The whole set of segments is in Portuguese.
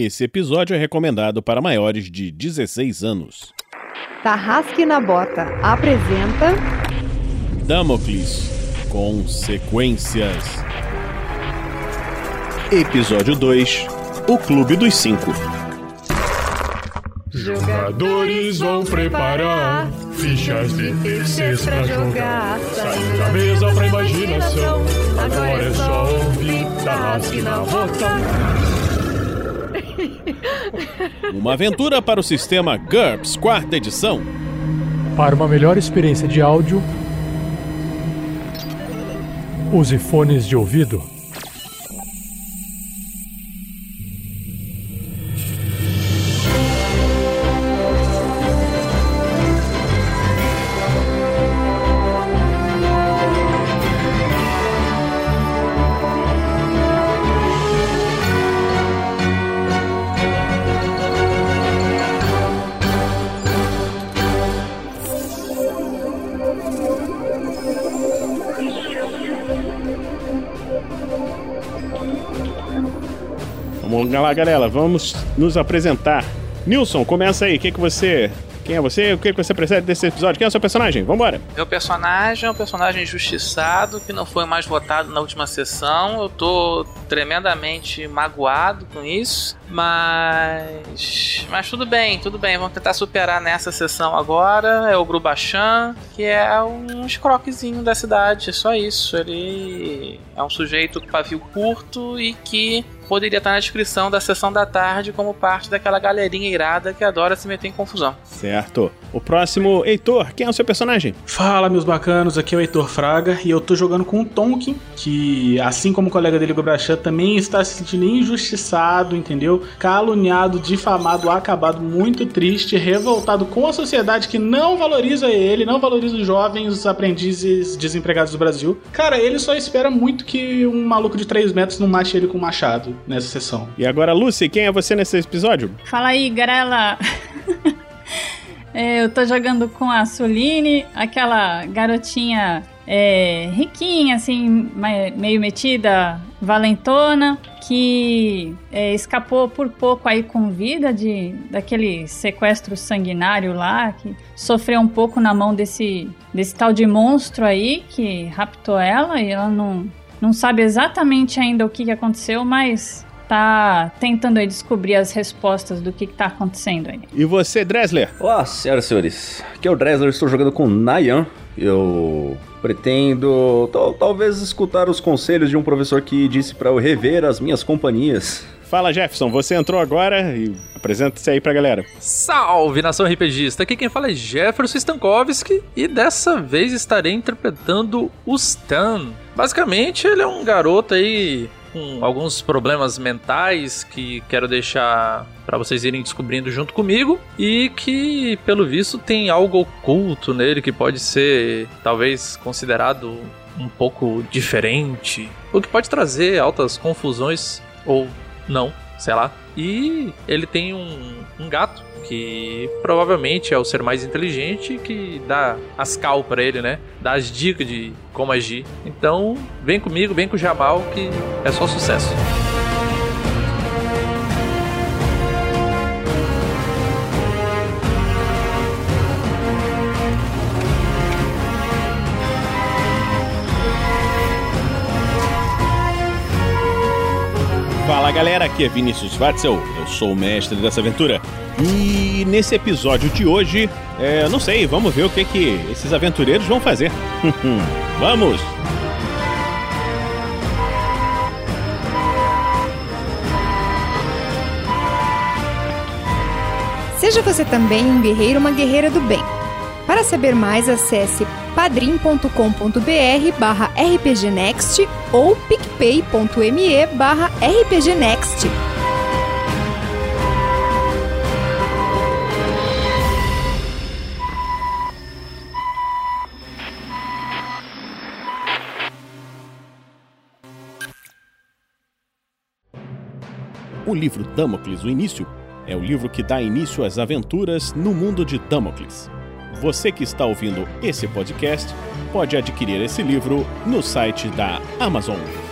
Esse episódio é recomendado para maiores de 16 anos. Tarrasque na Bota apresenta Damocles Consequências. Episódio 2 O Clube dos Cinco. Jogadores vão preparar fichas de terceiros pra jogar. Saindo da mesa pra imaginação. Agora é só ouvir Tarrasque na Bota. Uma aventura para o sistema GURPS, quarta edição. Para uma melhor experiência de áudio, use fones de ouvido. Lá, galera, vamos nos apresentar. Nilson, começa aí. O que, que você. Quem é você? O que, você precisa desse episódio? Quem é o seu personagem? Vambora. Meu personagem é um personagem injustiçado que não foi mais votado na última sessão. Eu tô tremendamente magoado com isso, mas mas tudo bem, tudo bem. Vamos tentar superar nessa sessão agora. É o Grubachan, que é um escroquezinho da cidade, é só isso. Ele é um sujeito com pavio curto e que poderia estar na descrição da sessão da tarde como parte daquela galerinha irada que adora se meter em confusão. Certo. O próximo, Heitor, quem é o seu personagem? Fala, meus bacanos, aqui é o Heitor Fraga e eu tô jogando com o Tonkin, que, assim como o colega dele, Gobrachan, também está se sentindo injustiçado, entendeu? Caluniado, difamado, acabado, muito triste, revoltado com a sociedade que não valoriza ele, não valoriza os jovens aprendizes desempregados do Brasil. Cara, ele só espera muito que um maluco de 3 metros não mate ele com um machado nessa sessão. E agora, Lucy, quem é você nesse episódio? Fala aí, garela! É, eu tô jogando com a Soline, aquela garotinha é, riquinha, assim, meio metida, valentona, que é, escapou por pouco aí com vida de, daquele sequestro sanguinário lá, que sofreu um pouco na mão desse, desse tal de monstro aí que raptou ela e ela não, não sabe exatamente ainda o que, que aconteceu, mas tá tentando aí descobrir as respostas do que, que tá acontecendo aí. E você, Dresler? Olá, senhoras e senhores. Aqui é o Dresler, estou jogando com Nayan. Eu pretendo talvez escutar os conselhos de um professor que disse para eu rever as minhas companhias. Fala, Jefferson, você entrou agora e apresenta-se aí pra galera. Salve, nação RPGista! Aqui quem fala é Jefferson Stankovski e dessa vez estarei interpretando o Stan. Basicamente, ele é um garoto aí com alguns problemas mentais que quero deixar para vocês irem descobrindo junto comigo e que, pelo visto, tem algo oculto nele que pode ser talvez considerado um pouco diferente, o que pode trazer altas confusões ou não, sei lá. E ele tem um, um gato que provavelmente é o ser mais inteligente que dá as cal para ele, né? Dá as dicas de como agir. Então, vem comigo, vem com o Jamal que é só sucesso. Fala galera, aqui é Vinícius Watzel, eu sou o mestre dessa aventura. E nesse episódio de hoje, é, não sei, vamos ver o que, que esses aventureiros vão fazer. vamos! Seja você também um guerreiro ou uma guerreira do bem. Para saber mais, acesse padrim.com.br barra rpgnext ou picpay.me barra rpgnext. O livro Damocles, o início, é o livro que dá início às aventuras no mundo de Damocles. Você que está ouvindo esse podcast pode adquirir esse livro no site da Amazon.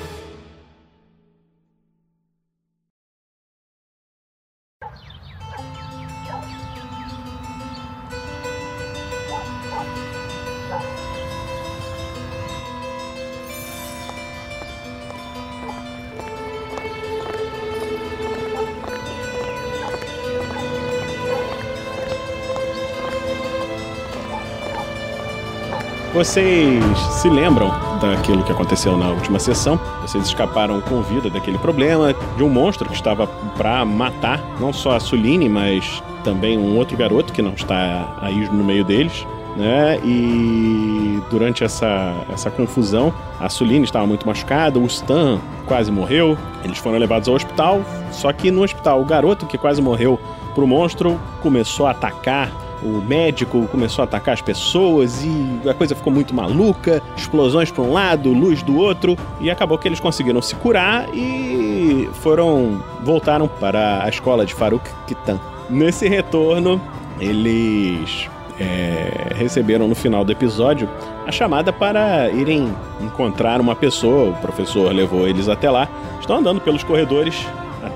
Vocês se lembram daquilo que aconteceu na última sessão? Vocês escaparam com vida daquele problema de um monstro que estava para matar não só a Suline, mas também um outro garoto que não está aí no meio deles. Né? E durante essa, essa confusão, a Suline estava muito machucada, o Stan quase morreu, eles foram levados ao hospital. Só que no hospital, o garoto que quase morreu pro monstro começou a atacar o médico começou a atacar as pessoas e a coisa ficou muito maluca, explosões para um lado, luz do outro, e acabou que eles conseguiram se curar e foram voltaram para a escola de Faruk Kitan. Nesse retorno, eles é, receberam no final do episódio a chamada para irem encontrar uma pessoa. O professor levou eles até lá. Estão andando pelos corredores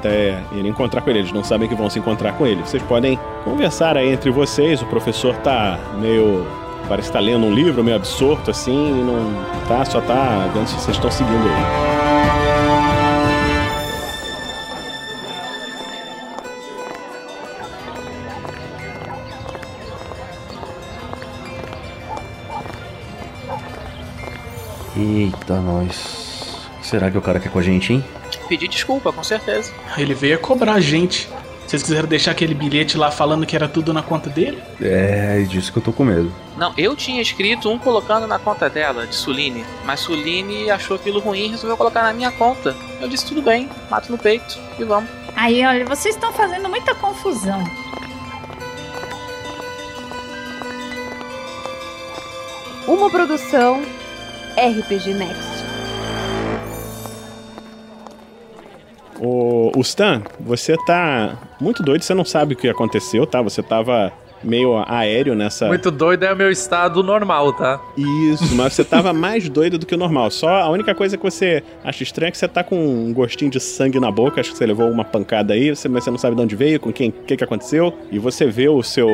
até ir encontrar com ele. Eles não sabem que vão se encontrar com ele. Vocês podem conversar aí entre vocês. O professor tá meio. Parece que tá lendo um livro, meio absorto assim, e não tá, só tá vendo se vocês estão seguindo ele. Eita, nós. O que será que o cara quer com a gente, hein? Pedir desculpa, com certeza. Ele veio a cobrar a gente. Vocês quiseram deixar aquele bilhete lá falando que era tudo na conta dele? É, disso que eu tô com medo. Não, eu tinha escrito um colocando na conta dela, de Suline, mas Suline achou aquilo ruim e resolveu colocar na minha conta. Eu disse tudo bem, mato no peito e vamos. Aí, olha, vocês estão fazendo muita confusão. Uma produção RPG Next. O, o Stan, você tá muito doido, você não sabe o que aconteceu, tá? Você tava meio aéreo nessa. Muito doido é o meu estado normal, tá? Isso, mas você tava mais doido do que o normal. Só a única coisa que você acha estranha é que você tá com um gostinho de sangue na boca. Acho que você levou uma pancada aí, você- mas você não sabe de onde veio, com quem, o que, que aconteceu. E você vê o seu,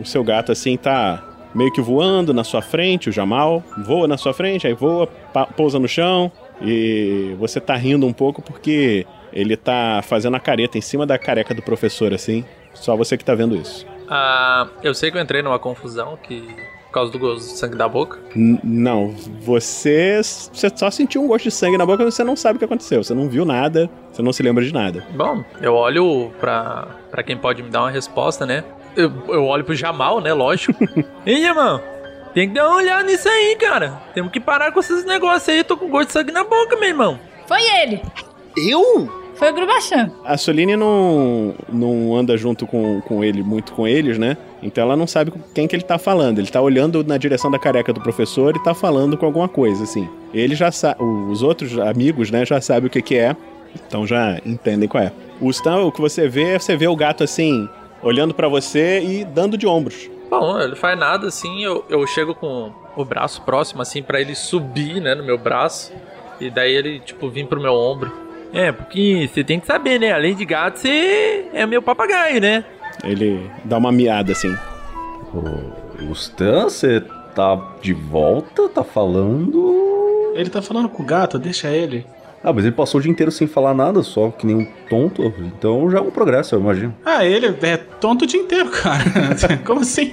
o seu gato assim, tá meio que voando na sua frente, o Jamal. Voa na sua frente, aí voa, pousa no chão. E você tá rindo um pouco porque ele tá fazendo a careta em cima da careca do professor, assim. Só você que tá vendo isso. Ah, eu sei que eu entrei numa confusão que. Por causa do gosto do sangue da boca. N- não, você, você só sentiu um gosto de sangue na boca, mas você não sabe o que aconteceu. Você não viu nada, você não se lembra de nada. Bom, eu olho pra, pra quem pode me dar uma resposta, né? Eu, eu olho pro Jamal, né? Lógico. Ei, Jamal, tem que dar uma olhada nisso aí, cara. Temos que parar com esses negócios aí. Eu tô com gosto de sangue na boca, meu irmão. Foi ele! Eu? Foi o Grubachan. A Soline não, não anda junto com, com ele, muito com eles, né? Então ela não sabe com quem que ele tá falando. Ele tá olhando na direção da careca do professor e tá falando com alguma coisa, assim. Ele já sabe, os outros amigos, né, já sabem o que que é, então já entendem qual é. O Stan, o que você vê, você vê o gato assim, olhando pra você e dando de ombros. Bom, ele faz nada assim. Eu, eu chego com o braço próximo, assim, pra ele subir, né? No meu braço. E daí ele, tipo, vir pro meu ombro. É, porque você tem que saber, né? Além de gato, você é meu papagaio, né? Ele dá uma miada assim. O, o Stan, você tá de volta? Tá falando. Ele tá falando com o gato, deixa ele. Ah, mas ele passou o dia inteiro sem falar nada, só que nem um tonto. Então já é um progresso, eu imagino. Ah, ele é tonto o dia inteiro, cara. Como assim?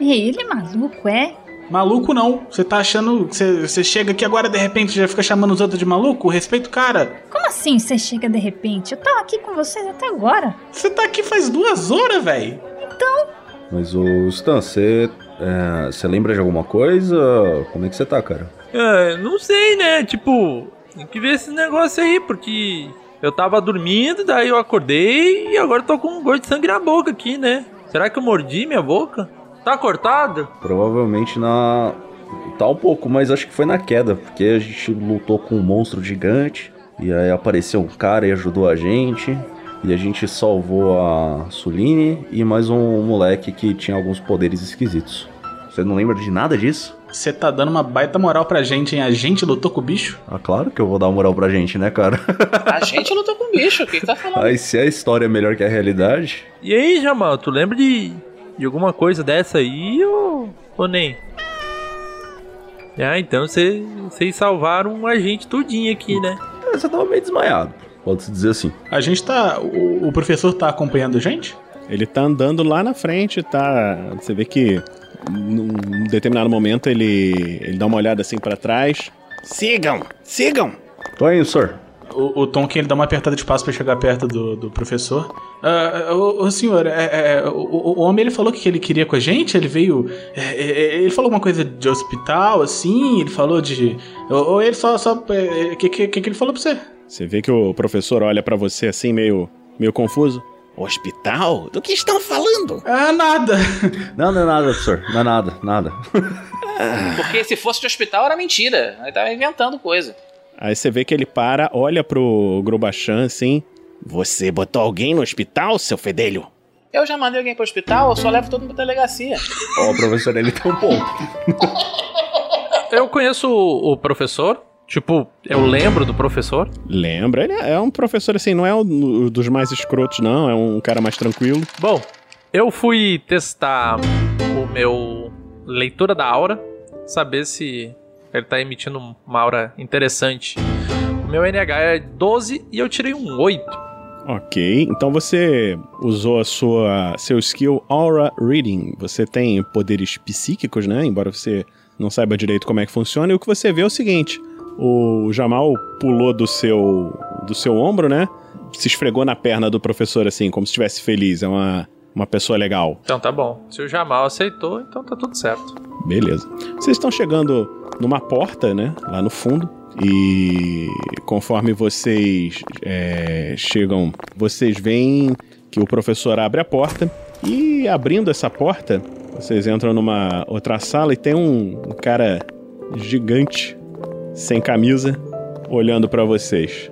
Ele, maluco, é? Maluco não. Você tá achando. Você você chega aqui agora de repente já fica chamando os outros de maluco? Respeita o cara. Como assim você chega de repente? Eu tava aqui com vocês até agora. Você tá aqui faz duas horas, velho. Mas o Stan, você. é, Você lembra de alguma coisa? Como é que você tá, cara? É, não sei, né? Tipo, tem que ver esse negócio aí, porque eu tava dormindo, daí eu acordei e agora tô com um gosto de sangue na boca aqui, né? Será que eu mordi minha boca? Tá cortado? Provavelmente na. Tá um pouco, mas acho que foi na queda, porque a gente lutou com um monstro gigante. E aí apareceu um cara e ajudou a gente. E a gente salvou a Suline e mais um moleque que tinha alguns poderes esquisitos. Você não lembra de nada disso? Você tá dando uma baita moral pra gente, hein? A gente lutou com o bicho? Ah, claro que eu vou dar uma moral pra gente, né, cara? A gente lutou com o bicho, o que que tá falando? Aí se a história é melhor que a realidade. E aí, Jamal, tu lembra de, de alguma coisa dessa aí ou, ou nem? Ah, então cê- vocês salvaram a gente tudinho aqui, né? é, Você tava meio desmaiado, pode-se dizer assim. A gente tá. O, o professor tá acompanhando a gente? Ele tá andando lá na frente, tá. Você vê que num determinado momento, ele, ele dá uma olhada assim pra trás. Sigam! Sigam! Tô indo, senhor. O, o Tonkin ele dá uma apertada de passo pra chegar perto do, do professor. Ah, o, o senhor, é, é, o, o homem ele falou que ele queria com a gente? Ele veio. é, é, ele falou alguma coisa de hospital, assim? Ele falou de. Ou, ou ele só. só O que, que, que ele falou pra você? Você vê que o professor olha pra você assim, meio, meio confuso. Hospital? Do que estão falando? Ah, nada. Não, não é nada, professor. Não é nada, nada. Porque se fosse de hospital era mentira. Ele tava inventando coisa. Aí você vê que ele para, olha pro Grobachan assim. Você botou alguém no hospital, seu fedelho? Eu já mandei alguém pro hospital, eu só levo todo mundo pra delegacia. Ó, o professor, ele tem um ponto. Eu conheço o, o professor. Tipo, eu lembro do professor. Lembra? Ele é um professor assim, não é um dos mais escrotos, não. É um cara mais tranquilo. Bom, eu fui testar o meu leitura da aura, saber se ele tá emitindo uma aura interessante. O meu NH é 12 e eu tirei um 8. Ok, então você usou a sua seu skill Aura Reading. Você tem poderes psíquicos, né? Embora você não saiba direito como é que funciona. E o que você vê é o seguinte: o Jamal pulou do seu do seu ombro, né? Se esfregou na perna do professor assim, como se estivesse feliz. É uma uma pessoa legal. Então tá bom. Se o Jamal aceitou, então tá tudo certo. Beleza. Vocês estão chegando numa porta, né? Lá no fundo. E conforme vocês é, chegam, vocês veem que o professor abre a porta. E abrindo essa porta, vocês entram numa outra sala e tem um, um cara gigante, sem camisa, olhando pra vocês.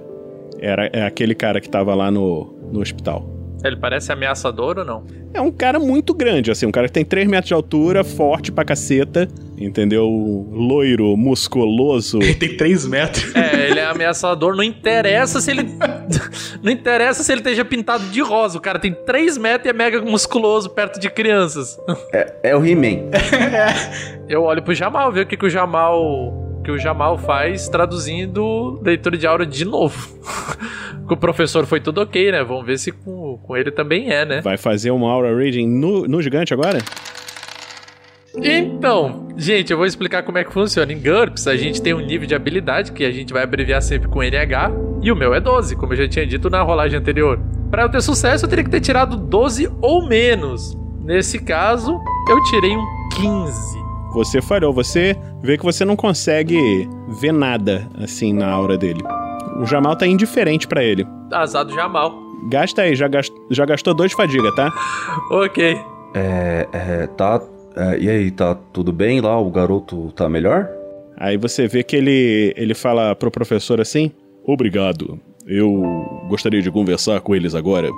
Era, é aquele cara que tava lá no, no hospital. Ele parece ameaçador ou não? É um cara muito grande, assim, um cara que tem 3 metros de altura, forte pra caceta, entendeu? Loiro, musculoso. Ele tem 3 metros. É, ele é ameaçador, não interessa se ele. não interessa se ele esteja pintado de rosa. O cara tem 3 metros e é mega musculoso perto de crianças. É, é o He-Man. Eu olho pro Jamal, ver o que, que o Jamal. Que o Jamal faz traduzindo leitura de aura de novo. com o professor foi tudo ok, né? Vamos ver se com, com ele também é, né? Vai fazer uma aura reading no, no gigante agora? Então, gente, eu vou explicar como é que funciona. Em GURPS, a gente tem um nível de habilidade que a gente vai abreviar sempre com NH, e o meu é 12, como eu já tinha dito na rolagem anterior. Para eu ter sucesso, eu teria que ter tirado 12 ou menos. Nesse caso, eu tirei um 15. Você falhou, você vê que você não consegue ver nada assim na aura dele. O Jamal tá indiferente pra ele. Azar do Jamal. Gasta aí, já, gast... já gastou dois fadiga, tá? Ok. É, é, tá. é, e aí, tá tudo bem lá? O garoto tá melhor? Aí você vê que ele, ele fala pro professor assim: Obrigado, eu gostaria de conversar com eles agora.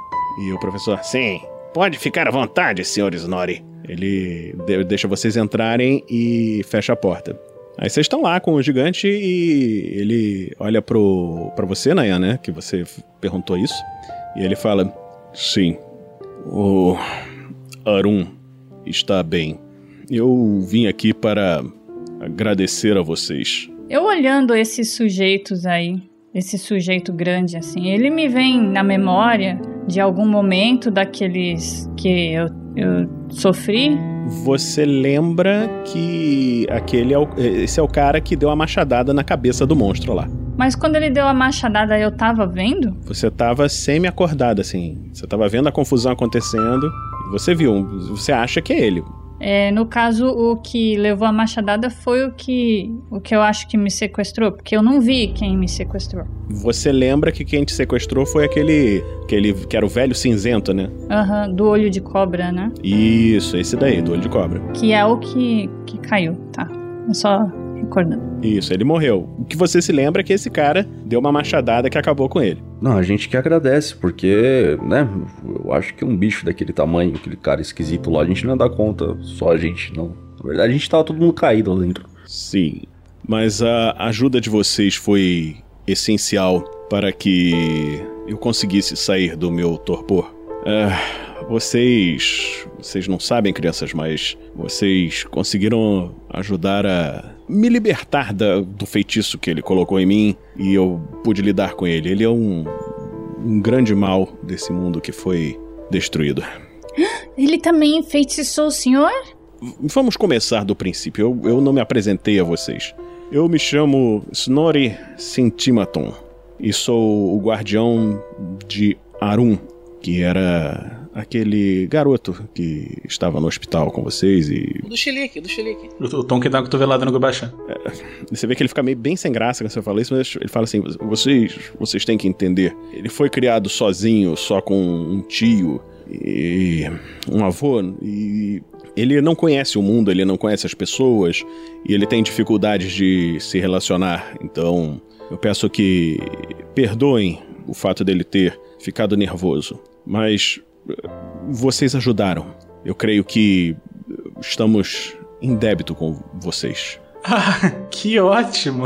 E o professor, sim, pode ficar à vontade, senhor Snorri. Ele de- deixa vocês entrarem e fecha a porta. Aí vocês estão lá com o gigante e ele olha pro, pra você, Nayan, né? Que você perguntou isso. E ele fala: Sim, o Arun está bem. Eu vim aqui para agradecer a vocês. Eu olhando esses sujeitos aí, esse sujeito grande assim, ele me vem na memória de algum momento daqueles que eu, eu sofri. Você lembra que aquele é o, esse é o cara que deu a machadada na cabeça do monstro lá. Mas quando ele deu a machadada, eu tava vendo? Você tava semi-acordado, assim. Você tava vendo a confusão acontecendo. Você viu. Você acha que é ele. É, no caso, o que levou a machadada foi o que, o que eu acho que me sequestrou, porque eu não vi quem me sequestrou. Você lembra que quem te sequestrou foi aquele. aquele que era o velho cinzento, né? Aham, do olho de cobra, né? Isso, esse daí, do olho de cobra. Que é o que, que caiu, tá? Eu só Isso, ele morreu. O que você se lembra é que esse cara deu uma machadada que acabou com ele. Não, a gente que agradece, porque, né, eu acho que um bicho daquele tamanho, aquele cara esquisito lá, a gente não dar conta, só a gente, não. Na verdade, a gente tava todo mundo caído lá dentro. Sim, mas a ajuda de vocês foi essencial para que eu conseguisse sair do meu torpor. Ah, vocês. Vocês não sabem, crianças, mas vocês conseguiram ajudar a me libertar da- do feitiço que ele colocou em mim e eu pude lidar com ele. Ele é um, um grande mal desse mundo que foi destruído. Ele também enfeitiçou o senhor? vamos começar do princípio. Eu, eu não me apresentei a vocês. Eu me chamo Snorri Sintimaton e sou o guardião de Arun, que era aquele garoto que estava no hospital com vocês e. Do Chilique, do Chilique. O, o Tom que dá uma cotovelada no Gobachan. Você vê que ele fica meio bem sem graça quando você fala isso, mas ele fala assim: vocês, vocês têm que entender. Ele foi criado sozinho, só com um tio e um avô, e ele não conhece o mundo, ele não conhece as pessoas, e ele tem dificuldades de se relacionar. Então, eu peço que perdoem o fato dele ter ficado nervoso. Mas vocês ajudaram. Eu creio que estamos em débito com vocês. Ah, que ótimo!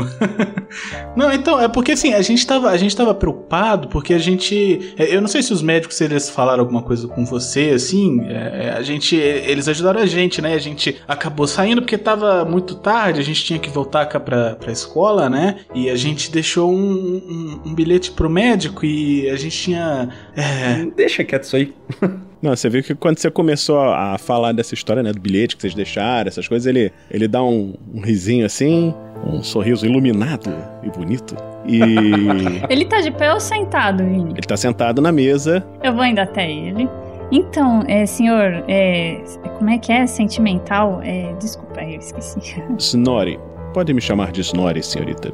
não, então, é porque assim, a gente tava, a gente tava preocupado porque a gente. é, Eu não sei se os médicos eles falaram alguma coisa com você, assim. é, a gente. Eles ajudaram a gente, né? A gente acabou saindo porque tava muito tarde, a gente tinha que voltar cá pra, pra escola, né? E a gente deixou um, um, um bilhete pro médico e a gente tinha. é, Deixa quieto isso aí. Não, você viu que quando você começou a falar dessa história, né, do bilhete que vocês deixaram, essas coisas, ele, ele dá um, um risinho assim, um sorriso iluminado e bonito. E Ele tá de pé ou sentado, Vini? ele tá sentado na mesa. Eu vou indo até ele. Então, é, senhor, é, como é que é? Sentimental? É, desculpa, eu esqueci. Snorri. Pode me chamar de Snorri, senhorita.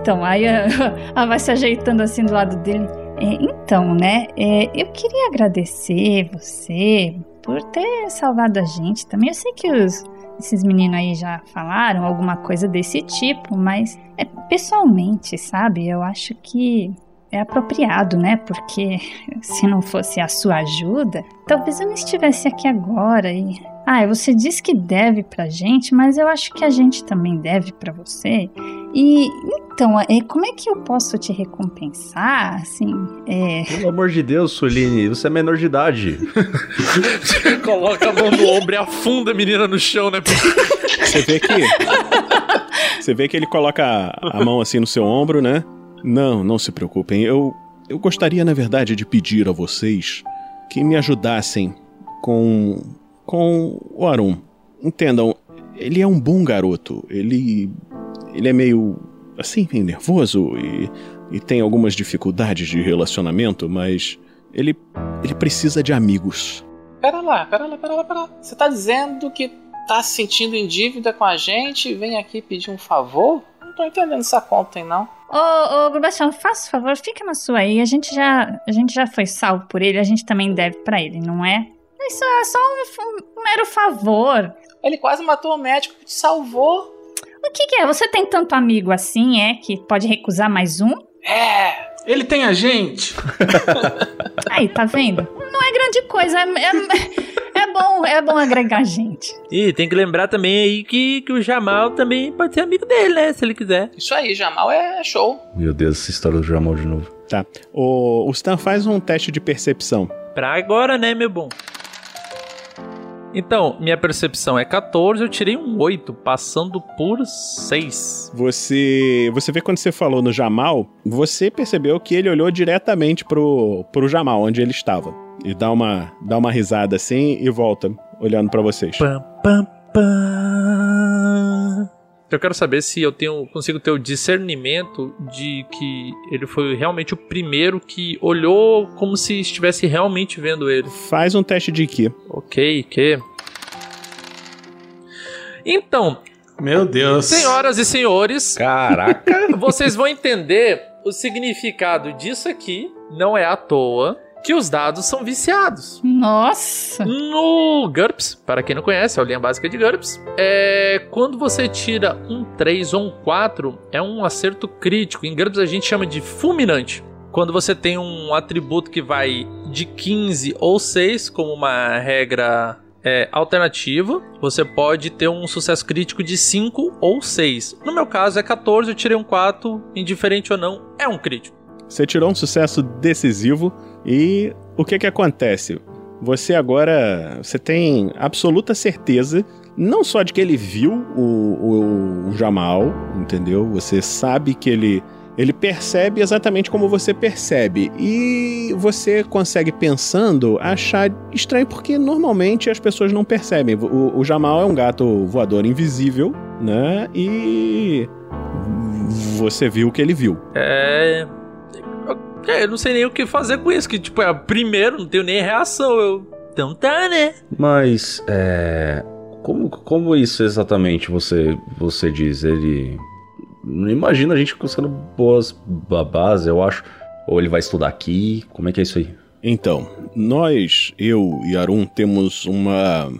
Então, aí ela vai se ajeitando assim do lado dele. É, então, né, é, eu queria agradecer você por ter salvado a gente também. Eu sei que os, esses meninos aí já falaram alguma coisa desse tipo, mas é, pessoalmente, sabe, eu acho que é apropriado, né? Porque se não fosse a sua ajuda, talvez eu não estivesse aqui agora e. Ah, você diz que deve pra gente, mas eu acho que a gente também deve pra você. E então, é, como é que eu posso te recompensar? Assim, é. Pelo amor de Deus, Suline, você é menor de idade. Coloca a mão no ombro e afunda a menina no chão, né? Você vê que. Você vê que ele coloca a a mão assim no seu ombro, né? Não, não se preocupem. Eu, eu gostaria, na verdade, de pedir a vocês que me ajudassem com. com o Arum. Entendam, ele é um bom garoto. Ele. Ele é meio. assim, meio nervoso e. e tem algumas dificuldades de relacionamento, mas. ele. ele precisa de amigos. Pera lá, pera lá, pera lá, pera lá. Você tá dizendo que tá se sentindo em dívida com a gente e vem aqui pedir um favor? Não tô entendendo essa conta aí, não. Ô, ô, Grubachão, faça o favor, fica na sua aí. A gente já, a gente já foi salvo por ele, a gente também deve pra ele, não é? Isso é só um, um mero favor. Ele quase matou o médico que te salvou. O que, que é? Você tem tanto amigo assim, é? Que pode recusar mais um? É. Ele tem a gente! Aí, tá vendo? Não é grande coisa, é, é, é bom, é bom agregar gente. E tem que lembrar também aí que, que o Jamal também pode ser amigo dele, né? Se ele quiser. Isso aí, Jamal é show. Meu Deus, essa história do Jamal de novo. Tá. O, o Stan faz um teste de percepção. Pra agora, né, meu bom? Então, minha percepção é 14, eu tirei um 8, passando por 6. Você, você vê quando você falou no Jamal, você percebeu que ele olhou diretamente pro, pro Jamal, onde ele estava. E dá uma, dá uma risada assim e volta, olhando pra vocês. Pam, pam, pam. Eu quero saber se eu tenho, consigo ter o discernimento de que ele foi realmente o primeiro que olhou como se estivesse realmente vendo ele. Faz um teste de Ki. Ok, que. Então, Meu Deus. senhoras e senhores, Caraca! vocês vão entender o significado disso aqui. Não é à toa que os dados são viciados. Nossa! No GURPS, para quem não conhece, é a linha básica de GURPS, é quando você tira um 3 ou um 4, é um acerto crítico. Em GURPS a gente chama de fulminante. Quando você tem um atributo que vai de 15 ou 6, como uma regra é, alternativa, você pode ter um sucesso crítico de 5 ou 6. No meu caso é 14, eu tirei um 4, indiferente ou não, é um crítico. Você tirou um sucesso decisivo e o que que acontece? Você agora, você tem absoluta certeza, não só de que ele viu o, o, o Jamal, entendeu? Você sabe que ele Ele percebe exatamente como você percebe. E você consegue, pensando, achar estranho, porque normalmente as pessoas não percebem. O, o Jamal é um gato voador invisível, né? E. Você viu o que ele viu. É. É, eu não sei nem o que fazer com isso, que tipo, é primeiro, não tenho nem reação. Eu. Então tá, né? Mas, é. Como, como isso exatamente você, você diz? Ele. Não imagina a gente sendo boas babás, eu acho. Ou ele vai estudar aqui? Como é que é isso aí? Então, nós, eu e Arun, temos uma.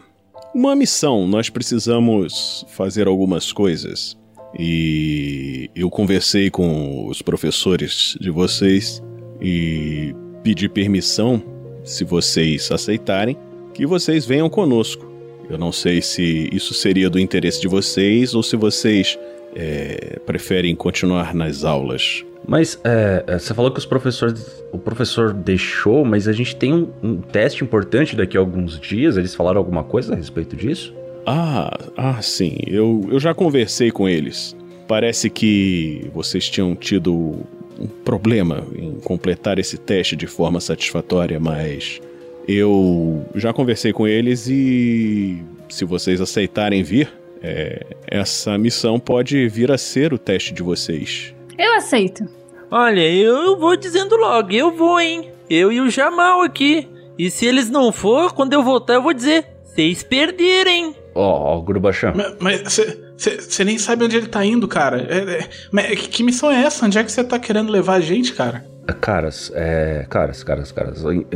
Uma missão. Nós precisamos fazer algumas coisas. E eu conversei com os professores de vocês e pedi permissão, se vocês aceitarem, que vocês venham conosco. Eu não sei se isso seria do interesse de vocês ou se vocês é, preferem continuar nas aulas. Mas é, é, você falou que os professores, o professor deixou, mas a gente tem um, um, teste importante daqui a alguns dias. Eles falaram alguma coisa a respeito disso? Ah, ah, sim. Eu, eu já conversei com eles. Parece que vocês tinham tido um problema em completar esse teste de forma satisfatória, mas eu já conversei com eles e se vocês aceitarem vir, é, essa missão pode vir a ser o teste de vocês. Eu aceito. Olha, eu vou dizendo logo, eu vou, hein? Eu e o Jamal aqui. E se eles não for, quando eu voltar, eu vou dizer: vocês perderem. Ó, oh, Grubachan. Mas você nem sabe onde ele tá indo, cara. É, é, mas que missão é essa? Onde é que você tá querendo levar a gente, cara? Caras, é. Caras, caras, caras. Em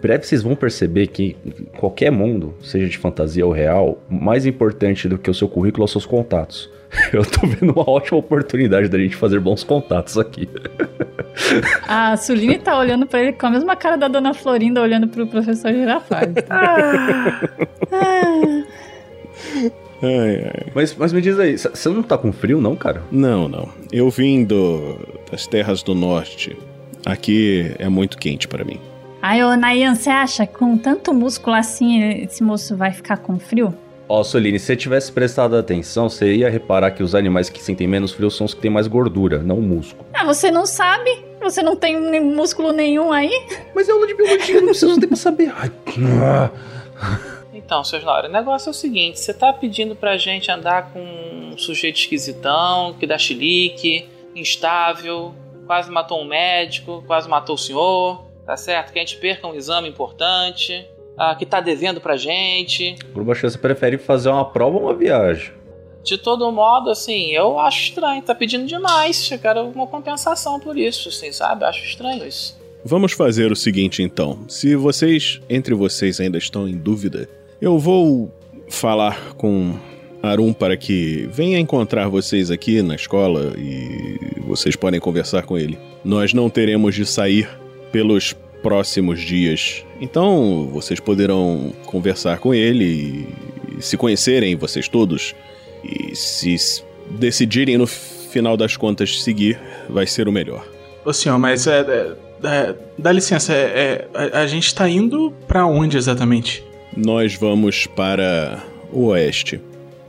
breve vocês vão perceber que qualquer mundo, seja de fantasia ou real, mais importante do que o seu currículo são os seus contatos. Eu tô vendo uma ótima oportunidade da gente fazer bons contatos aqui. A Suline tá olhando para ele com a mesma cara da dona Florinda olhando pro professor Girafales. ah. ah. Ai, ai. Mas, mas me diz aí, você não tá com frio, não, cara? Não, não. Eu vim do, das terras do norte. Aqui é muito quente para mim. Ai, ô Nayan, você acha que com tanto músculo assim esse moço vai ficar com frio? Ó, oh, Soline, se você tivesse prestado atenção, você ia reparar que os animais que sentem menos frio são os que têm mais gordura, não músculo. Ah, você não sabe? Você não tem músculo nenhum aí? Mas é aula de biologia, não precisa ter pra saber. Ai, Então, seus Laura, o negócio é o seguinte: você tá pedindo pra gente andar com um sujeito esquisitão, que dá chilique, instável, quase matou um médico, quase matou o senhor, tá certo? Que a gente perca um exame importante, ah, que tá devendo pra gente. Gruba Chance prefere fazer uma prova ou uma viagem? De todo modo, assim, eu acho estranho, tá pedindo demais. Eu quero uma compensação por isso, assim, sabe? Eu acho estranho isso. Vamos fazer o seguinte então. Se vocês, entre vocês, ainda estão em dúvida, eu vou falar com Arum para que venha encontrar vocês aqui na escola e vocês podem conversar com ele. Nós não teremos de sair pelos próximos dias, então vocês poderão conversar com ele e se conhecerem vocês todos e se decidirem no final das contas seguir, vai ser o melhor. Ô senhor, mas é, é, é dá licença, é, é a, a gente tá indo para onde exatamente? Nós vamos para o oeste.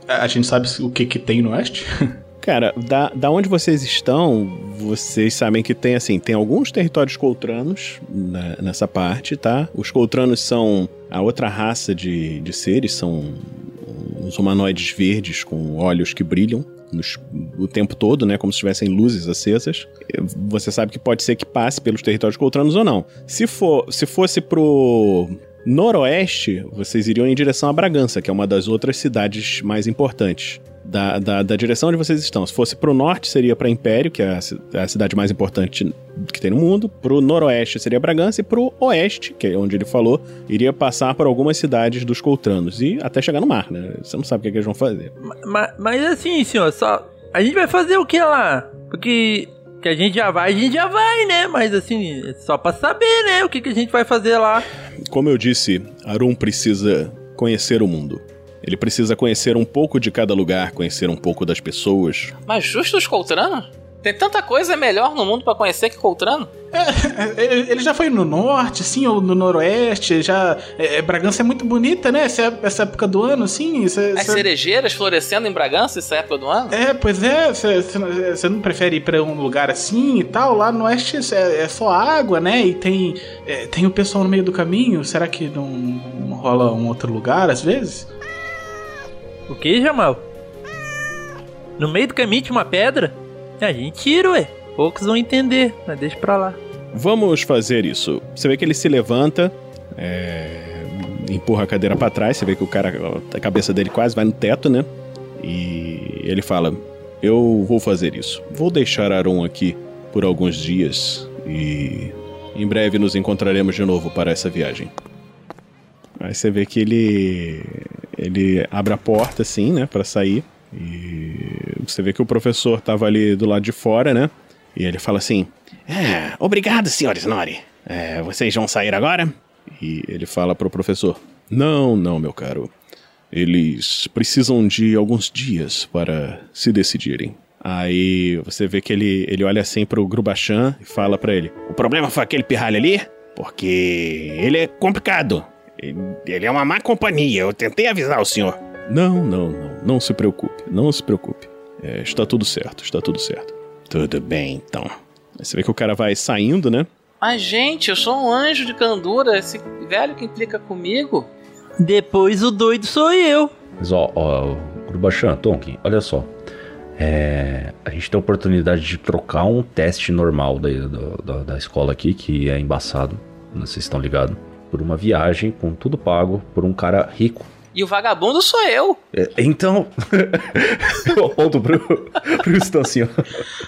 A gente sabe o que, que tem no oeste? Cara, da, da onde vocês estão, vocês sabem que tem assim, tem alguns territórios coltranos na, nessa parte, tá? Os coltranos são a outra raça de, de seres, são uns humanoides verdes com olhos que brilham nos, o tempo todo, né? Como se tivessem luzes acesas. Você sabe que pode ser que passe pelos territórios coltranos ou não. Se for, se fosse pro noroeste, vocês iriam em direção a Bragança, que é uma das outras cidades mais importantes. Da, da, da direção onde vocês estão. Se fosse pro norte, seria para Império, que é a, a, cidade mais importante que tem no mundo. Pro noroeste seria Bragança. E pro oeste, que é onde ele falou, iria passar por algumas cidades dos Coltranos. E até chegar no mar, né? Você não sabe o que, é que eles vão fazer. Mas, mas assim, senhor, só. A gente vai fazer o que lá? Porque que a gente já vai, a gente já vai, né? Mas assim, só pra saber, né? O que, que a gente vai fazer lá. Como eu disse, Arum precisa conhecer o mundo. Ele precisa conhecer um pouco de cada lugar, conhecer um pouco das pessoas. Mas justo os Coltrano? Tem tanta coisa melhor no mundo pra conhecer que Coltrano. É, ele ele já foi no norte, assim, ou no noroeste, já... é, Bragança é muito bonita, né? Essa, essa época do ano, assim... cê- As cê- cerejeiras florescendo em Bragança, essa época do ano. É, pois é, você não prefere ir pra um lugar assim e tal? Lá no oeste é, é só água, né? E tem, é, tem o pessoal no meio do caminho. Será que não, não rola um outro lugar às vezes? O que, Jamal? No meio do caminho tinha uma pedra? A gente tira, ué. Poucos vão entender, mas deixa pra lá. Vamos fazer isso. Você vê que ele se levanta, é, empurra a cadeira pra trás. Você vê que o cara, a cabeça dele quase vai no teto, né? E ele fala: Eu vou fazer isso. Vou deixar Aaron aqui por alguns dias e em breve nos encontraremos de novo para essa viagem. Aí você vê que ele ele abre a porta assim, né, Pra sair. E você vê que o professor tava ali do lado de fora, né? E ele fala assim: É, obrigado, senhores Nori. É, vocês vão sair agora? E ele fala pro professor: Não, não, meu caro. Eles precisam de alguns dias para se decidirem. Aí você vê que ele, ele olha assim pro Grubachan e fala pra ele: O problema foi aquele pirralho ali? Porque ele é complicado. Ele, ele é uma má companhia. Eu tentei avisar o senhor. Não, não, não. Não se preocupe. Não se preocupe. É, está tudo certo, está tudo certo. Tudo bem, então. Aí você vê que o cara vai saindo, né? Mas, gente, eu sou um anjo de candura. Esse velho que implica comigo. Depois o doido sou eu. Mas ó, ó, Grubachan, Tonkin, olha só. É, a gente tem a oportunidade de trocar um teste normal da, da, da- da escola aqui, que é embaçado, vocês estão ligados, por uma viagem com tudo pago por um cara rico. E o vagabundo sou eu. É, então, eu aponto pro, pro assim.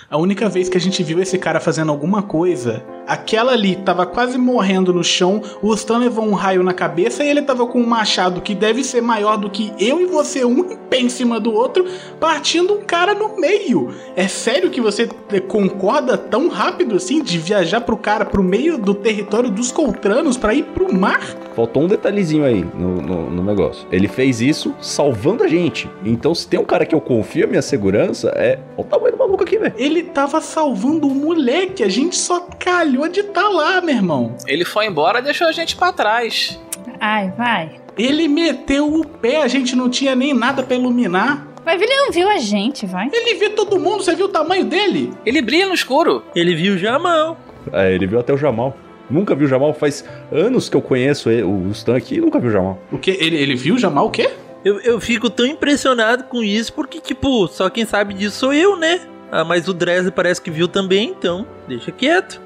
A única vez que a gente viu esse cara fazendo alguma coisa, aquela ali tava quase morrendo no chão, o Stan levou um raio na cabeça e ele tava com um machado que deve ser maior do que eu e você, um em pé em cima do outro, partindo um cara no meio. É sério que você concorda tão rápido assim de viajar pro cara pro meio do território dos Coltranos pra ir pro mar? Faltou um detalhezinho aí no, no, no negócio. Ele fez isso salvando a gente. Então, se tem um cara que eu confio a minha segurança, é Olha o tamanho do maluco aqui, velho. Ele tava salvando o moleque, a gente só calhou de tá lá, meu irmão. Ele foi embora e deixou a gente pra trás. Ai, vai. Ele meteu o pé, a gente não tinha nem nada pra iluminar. Ver, ele não viu a gente, vai. Ele vê todo mundo, você viu o tamanho dele? Ele brilha no escuro. Ele viu o Jamal. É, ele viu até o Jamal. Nunca viu o Jamal, faz anos que eu conheço o Stan aqui e nunca viu o Jamal. O quê? Ele, ele viu o Jamal o quê? Eu, eu fico tão impressionado com isso porque, tipo, só quem sabe disso sou eu, né? Ah, mas o Dresler parece que viu também, então deixa quieto.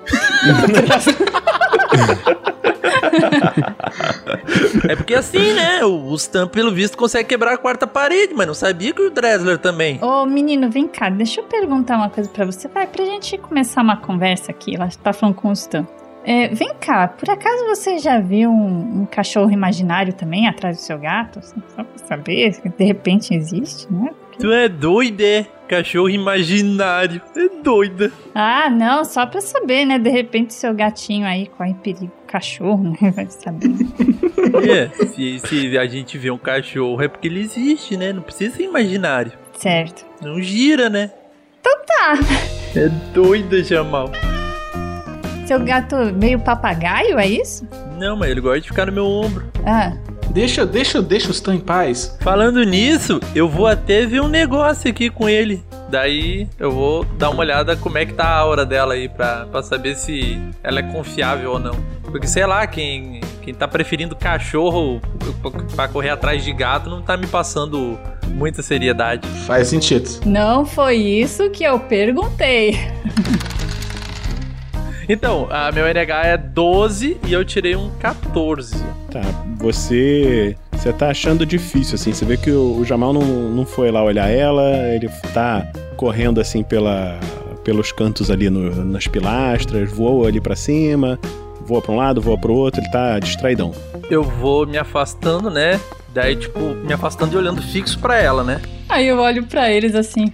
é porque assim, né? O Stan, pelo visto, consegue quebrar a quarta parede, mas não sabia que o Dresler também. Ô, menino, vem cá, deixa eu perguntar uma coisa pra você. Vai, pra gente começar uma conversa aqui. Ela tá falando com o Stan. É, vem cá, por acaso você já viu um, um cachorro imaginário também atrás do seu gato? Só pra saber de repente existe, né? Tu é doida, é? Cachorro imaginário. É doida. Ah, não, só pra saber, né? De repente seu gatinho aí corre perigo. Cachorro, né? Vai saber. É, se, se a gente vê um cachorro é porque ele existe, né? Não precisa ser imaginário. certo. Não gira, né? Então tá. É doida, Jamal. Seu gato meio papagaio, é isso? Não, mas ele gosta de ficar no meu ombro. Ah, Deixa, deixa, deixa o Stan em paz. Falando nisso, eu vou até ver um negócio aqui com ele. Daí eu vou dar uma olhada como é que tá a aura dela aí pra, pra saber se ela é confiável ou não. Porque sei lá, quem, quem tá preferindo cachorro pra correr atrás de gato não tá me passando muita seriedade. Faz sentido. não foi isso que eu perguntei. Então, a meu NH é 12 e eu tirei um 14. Tá, você. Você tá achando difícil, assim. Você vê que o, o Jamal não, não foi lá olhar ela, ele tá correndo assim pela, pelos cantos ali no- nas pilastras, voa ali pra cima, voa pra um lado, voa pro outro, ele tá distraidão. Eu vou me afastando, né? Daí, tipo, me afastando e olhando fixo pra ela, né? Aí eu olho pra eles assim.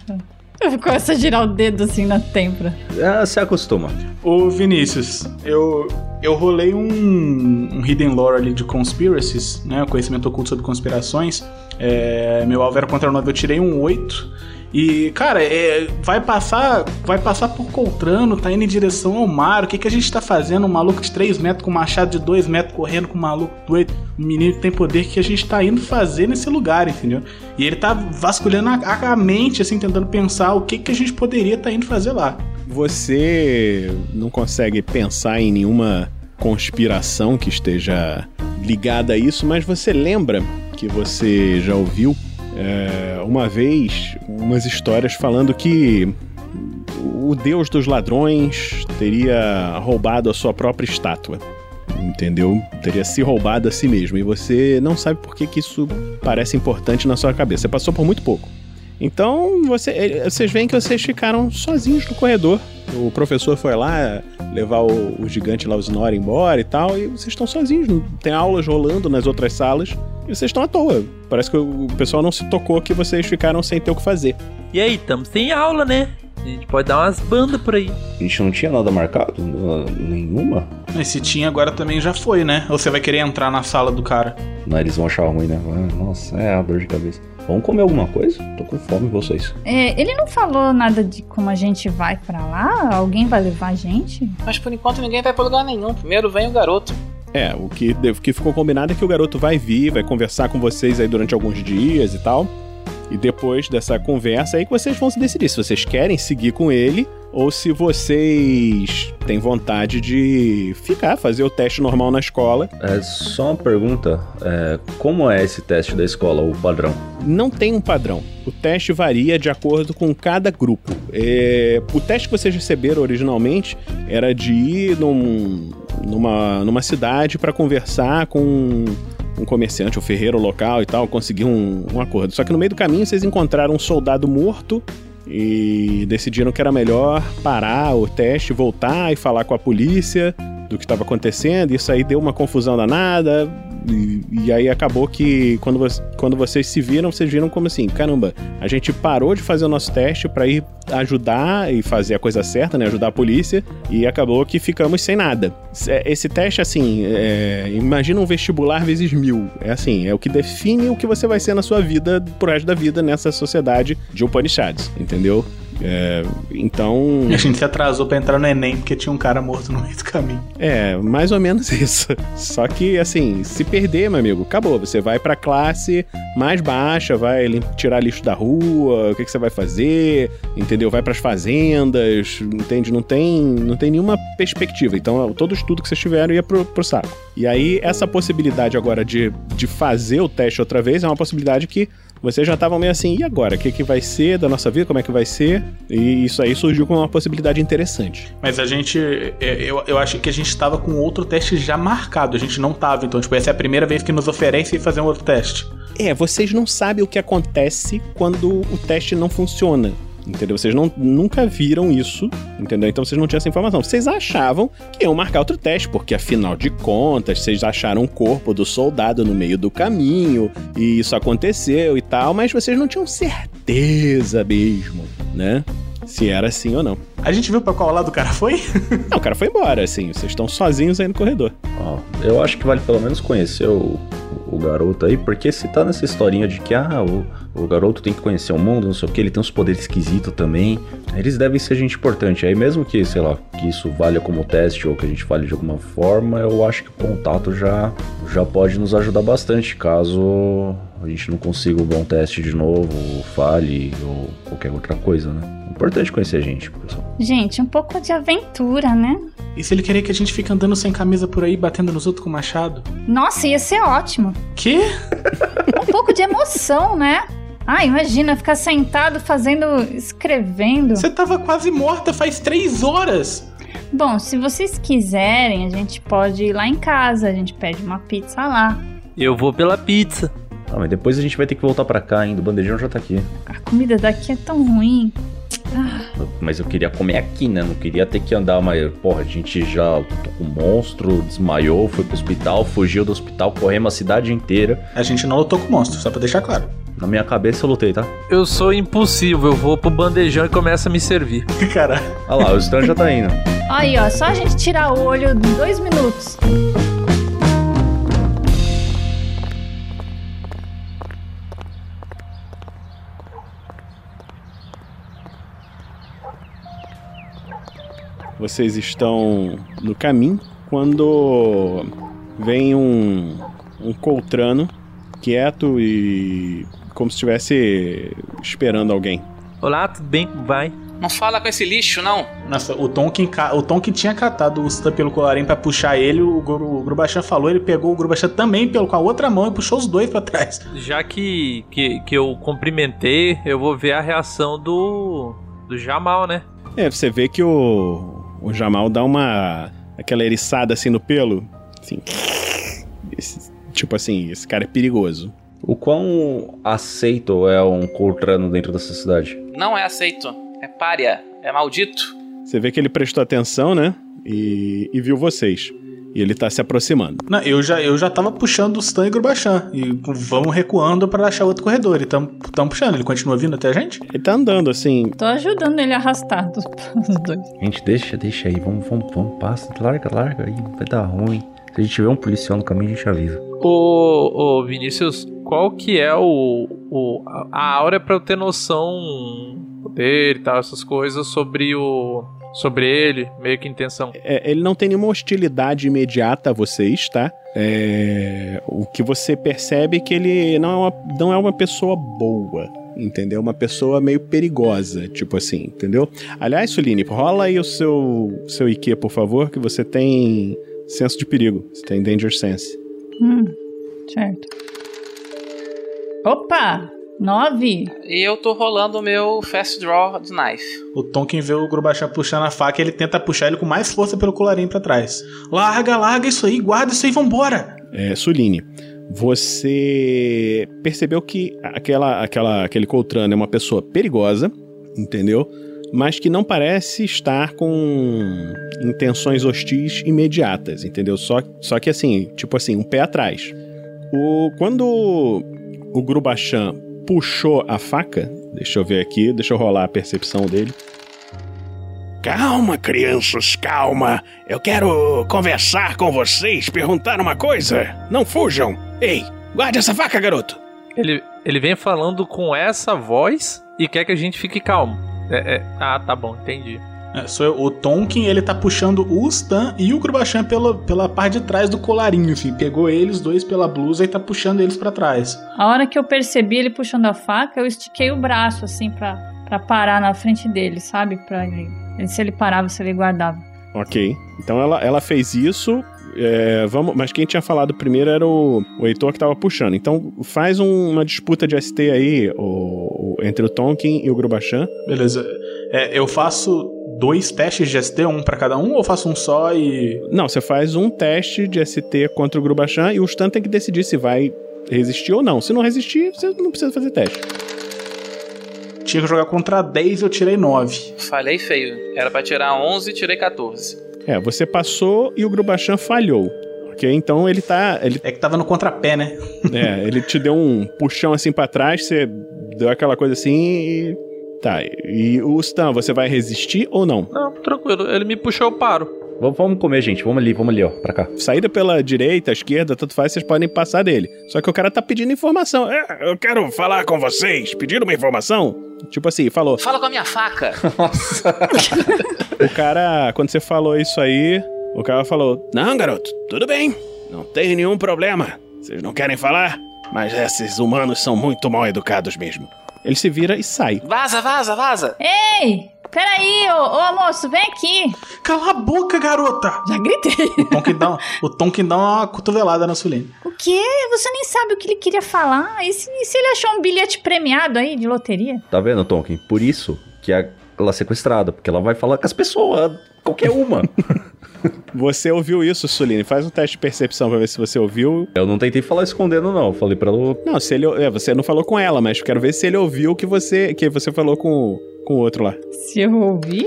Eu começo a girar o dedo assim na têmpora. Ah, se acostuma. Ô Vinícius, eu, eu rolei um, um Hidden Lore ali de Conspiracies, né? Conhecimento oculto sobre conspirações. É, meu alvo era contra 9, eu tirei um 8. E, cara, é, vai passar vai passar por Coltrano, tá indo em direção ao mar. O que, que a gente tá fazendo? Um maluco de 3 metros com um machado de 2 metros correndo com um maluco doido, um menino que tem poder que a gente tá indo fazer nesse lugar, entendeu? E ele tá vasculhando a, a mente, assim, tentando pensar o que, que a gente poderia estar tá indo fazer lá. Você não consegue pensar em nenhuma conspiração que esteja ligada a isso, mas você lembra que você já ouviu é, uma vez umas histórias falando que o deus dos ladrões teria roubado a sua própria estátua. Entendeu? Teria se roubado a si mesmo. E você não sabe por que, que isso parece importante na sua cabeça. Você passou por muito pouco. Então, você, eh, vocês veem que vocês ficaram sozinhos no corredor. O professor foi lá levar o, o gigante lá, o Snore, embora e tal, e vocês estão sozinhos. Tem aulas rolando nas outras salas e vocês estão à toa. Parece que o pessoal não se tocou que vocês ficaram sem ter o que fazer. E aí, estamos sem aula, né? A gente pode dar umas bandas por aí. A gente não tinha nada marcado? Nenhuma? Mas se tinha, agora também já foi, né? Ou você vai querer entrar na sala do cara? Não, eles vão achar ruim, né? Nossa, é a dor de cabeça. Vamos comer alguma coisa? Tô com fome, vocês. É, ele não falou nada de como a gente vai para lá? Alguém vai levar a gente? Mas por enquanto ninguém vai pra lugar nenhum. Primeiro vem o garoto. É, o que, o que ficou combinado é que o garoto vai vir, vai conversar com vocês aí durante alguns dias e tal. E depois dessa conversa aí que vocês vão se decidir se vocês querem seguir com ele ou se vocês têm vontade de ficar, fazer o teste normal na escola. É só uma pergunta: é, como é esse teste da escola, o padrão? Não tem um padrão. O teste varia de acordo com cada grupo. É, o teste que vocês receberam originalmente era de ir num, numa, numa cidade para conversar com um comerciante, um ferreiro local e tal, conseguir um, um acordo. Só que no meio do caminho vocês encontraram um soldado morto e decidiram que era melhor parar o teste, voltar e falar com a polícia do que estava acontecendo. Isso aí deu uma confusão danada. E, e, aí acabou que quando, quando vocês se viram, vocês viram como assim: caramba, a gente parou de fazer o nosso teste para ir ajudar e fazer a coisa certa, né? Ajudar a polícia. E acabou que ficamos sem nada. Esse teste, assim, é, imagina um vestibular vezes mil. É assim, é o que define o que você vai ser na sua vida, pro resto da vida, nessa sociedade de Upanishads, entendeu? É, então. A gente se atrasou pra entrar no Enem porque tinha um cara morto no meio do caminho. É, mais ou menos isso. Só que, assim, se perder, meu amigo, acabou. Você vai pra classe mais baixa, vai tirar lixo da rua, o que, que você vai fazer, entendeu? Vai pras fazendas, entende? Não tem, não tem nenhuma perspectiva. Então, todo estudo que vocês tiveram ia pro, pro saco. E aí, essa possibilidade agora de, de fazer o teste outra vez é uma possibilidade que vocês já estavam meio assim, e agora? O que, que vai ser da nossa vida? Como é que vai ser? E isso aí surgiu com uma possibilidade interessante. Mas a gente. É, eu, eu acho que a gente estava com outro teste já marcado. A gente não tava. Então, tipo, essa é a primeira vez que nos oferecem fazer um outro teste. É, vocês não sabem o que acontece quando o teste não funciona entendeu? Vocês não, nunca viram isso, entendeu? Então vocês não tinham essa informação. Vocês achavam que iam marcar outro teste, porque afinal de contas, vocês acharam o corpo do soldado no meio do caminho, e isso aconteceu e tal, mas vocês não tinham certeza mesmo, né? Se era assim ou não. A gente viu pra qual lado o cara foi? não, o cara foi embora, assim. Vocês estão sozinhos aí no corredor. Ó, eu acho que vale pelo menos conhecer o, o garoto aí, porque se tá nessa historinha de que, ah, o, o garoto tem que conhecer o mundo, não sei o que, ele tem uns poderes esquisitos também, eles devem ser gente importante. Aí mesmo que, sei lá, que isso valha como teste ou que a gente fale de alguma forma, eu acho que o contato já, já pode nos ajudar bastante, caso a gente não consiga o bom teste de novo, fale ou qualquer outra coisa, né? Importante conhecer a gente, pessoal. Gente, um pouco de aventura, né? E se ele querer que a gente fique andando sem camisa por aí, batendo nos outros com machado? Nossa, ia ser ótimo. Que? um pouco de emoção, né? Ah, imagina ficar sentado fazendo. escrevendo. Você tava quase morta faz três horas. Bom, se vocês quiserem, a gente pode ir lá em casa, a gente pede uma pizza lá. Eu vou pela pizza. Ah, mas depois a gente vai ter que voltar para cá ainda. O bandejão já tá aqui. A comida daqui é tão ruim. Mas eu queria comer aqui, né? Não queria ter que andar, mas, porra, a gente já lutou com um monstro, desmaiou, foi pro hospital, fugiu do hospital, corremos a cidade inteira. A gente não lutou com o monstro, só pra deixar claro. Na minha cabeça eu lutei, tá? Eu sou impossível, eu vou pro bandejão e começa a me servir. Cara. Olha lá, o Stan já tá indo. Aí, ó, só a gente tirar o olho em dois minutos. Vocês estão no caminho quando vem um, um coltrano quieto e como se estivesse esperando alguém. Olá, tudo bem? Como vai? Não fala com esse lixo, não. Nossa, o Tonkin, ca- o Tonkin tinha catado o Stan pelo colarinho pra puxar ele, o, Gru- o Grubachan falou, ele pegou o Grubachan também pelo, com a outra mão e puxou os dois pra trás. Já que, que, que eu cumprimentei, eu vou ver a reação do. do Jamal, né? É, você vê que o, o Jamal dá uma. aquela eriçada assim no pelo. Assim. Esse- tipo assim, esse cara é perigoso. O quão aceito é um Coltrano dentro dessa cidade? Não é aceito. É pária. É maldito. Você vê que ele prestou atenção, né? E, e viu vocês. E ele tá se aproximando. Não, eu já, eu já tava puxando o Stan e o Grubachan. E vamos recuando pra achar outro corredor. E tamo, tamo puxando. Ele continua vindo até a gente? Ele tá andando assim. Tô ajudando ele a arrastar dos, os dois. Gente, deixa, deixa aí. Vamos, vamos, vamos, passa. Larga, larga aí. Vai dar ruim. Se a gente tiver um policial no caminho, a gente avisa. Ô, ô Vinícius, qual que é o, o a- a áurea pra eu ter noção poder e tal, essas coisas sobre o sobre ele, meio que intenção. É, ele não tem nenhuma hostilidade imediata a vocês, tá? É, o que você percebe é que ele não é uma, não é uma pessoa boa. Entendeu? Uma pessoa meio perigosa, tipo assim, entendeu? Aliás, Suline, rola aí o seu, seu IQ, por favor, que você tem senso de perigo. Você tem Danger Sense. Hum, certo. Opa! Nove! E eu tô rolando o meu Fast Draw de Knife. O Tonkin vê o Grubachan puxando a faca e ele tenta puxar ele com mais força pelo colarinho pra trás. Larga, larga isso aí, guarda isso aí, vambora! É, Suline, você percebeu que aquela, aquela, aquele Coltrano é uma pessoa perigosa, entendeu? Mas que não parece estar com intenções hostis imediatas, entendeu? Só, só que assim, tipo assim, um pé atrás. O, quando o Grubachan puxou a faca, deixa eu ver aqui, deixa eu rolar a percepção dele. Calma, crianças, calma. Eu quero conversar com vocês, perguntar uma coisa. Não fujam. Ei, guarde essa faca, garoto. Ele, ele vem falando com essa voz e quer que a gente fique calmo. É, é- ah, tá bom, entendi. É, sou eu. O Tonkin, ele tá puxando o Stan e o Grubachan pela, pela parte de trás do colarinho, assim. Pegou eles dois pela blusa e tá puxando eles pra trás. A hora que eu percebi ele puxando a faca, eu estiquei o braço, assim, pra, pra parar na frente dele, sabe? Pra ele, ele- Se ele parava, se ele guardava. Ok. Então ela, ela fez isso. é, vamos, mas quem tinha falado primeiro era o, o Heitor que tava puxando. Então faz um- uma disputa de ST aí o- o- entre o Tonkin e o Grubachan. Beleza. É, eu faço dois testes de ST, um pra cada um, ou faço um só e. Não, você faz um teste de ST contra o Grubachan e o Stan tem que decidir se vai resistir ou não. Se não resistir, você não precisa fazer teste. Tinha que jogar contra 10 eu tirei 9. Falei feio. Era pra tirar 11 e tirei 14. É, você passou e o Grubachan falhou. Ok? Então ele tá. Ele, É que tava no contrapé, né? é, ele te deu um puxão assim pra trás, você deu aquela coisa assim e. Tá. E o Stan, você vai resistir ou não? Não, tranquilo. Ele me puxou, eu paro. Vamos, comer, gente. Vamos ali, vamos ali, ó. Pra cá. Saída pela direita, esquerda, tanto faz, vocês podem passar dele. Só que o cara tá pedindo informação. É, Eu quero falar com vocês, pedir uma informação. tipo assim, falou. Fala com a minha faca. O cara, quando você falou isso aí, o cara falou: Não, garoto, tudo bem. Não tem nenhum problema. Vocês não querem falar? Mas esses humanos são muito mal educados mesmo. Ele se vira e sai. Vaza, vaza, vaza. Ei! Peraí, ô, ô moço, vem aqui! Cala a boca, garota! Já gritei. O Tonkin dá, um- o Tonkin dá uma cotovelada na Suline. O quê? Você nem sabe o que ele queria falar. E se, e se ele achou um bilhete premiado aí de loteria? Tá vendo, Tonkin? Por isso que é ela é sequestrada, porque ela vai falar com as pessoas, qualquer uma. Você ouviu isso, Suline? Faz um teste de percepção pra ver se você ouviu. eu não tentei falar escondendo, não. Eu falei pra ela. Não, se ele. É, você não falou com ela, mas quero ver se ele ouviu o que você, que você falou com, com o outro lá. Se eu ouvi?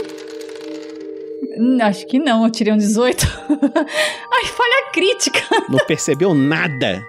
Hum, Acho que não, eu tirei um 18. Ai, falha crítica. Não percebeu nada.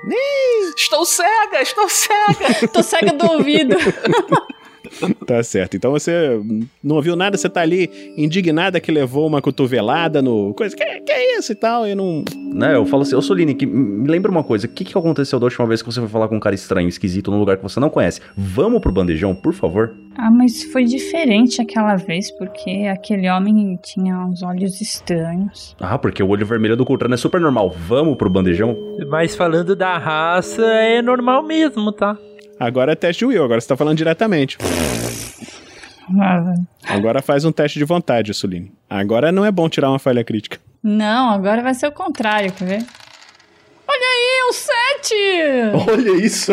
Estou cega, estou cega. Tô cega do ouvido. Tá certo. Então você não ouviu nada, você tá ali indignada que levou uma cotovelada no. Coisa, que, que é isso e tal, e não. Né, eu falo assim, ô Soline, que, me lembra uma coisa, o que, que aconteceu da última vez que você foi falar com um cara estranho, esquisito, num lugar que você não conhece? Vamos pro bandejão, por favor? Ah, mas foi diferente aquela vez, porque aquele homem tinha uns olhos estranhos. Ah, porque o olho vermelho do Cultrano é super normal. Vamos pro bandejão? Mas falando da raça, é normal mesmo, tá? Agora é teste Will, agora você tá falando diretamente. Ah, Agora faz um teste de vontade, Suline. Agora não é bom tirar uma falha crítica. Não, agora vai ser o contrário, quer ver? Olha aí, o 7! Olha isso!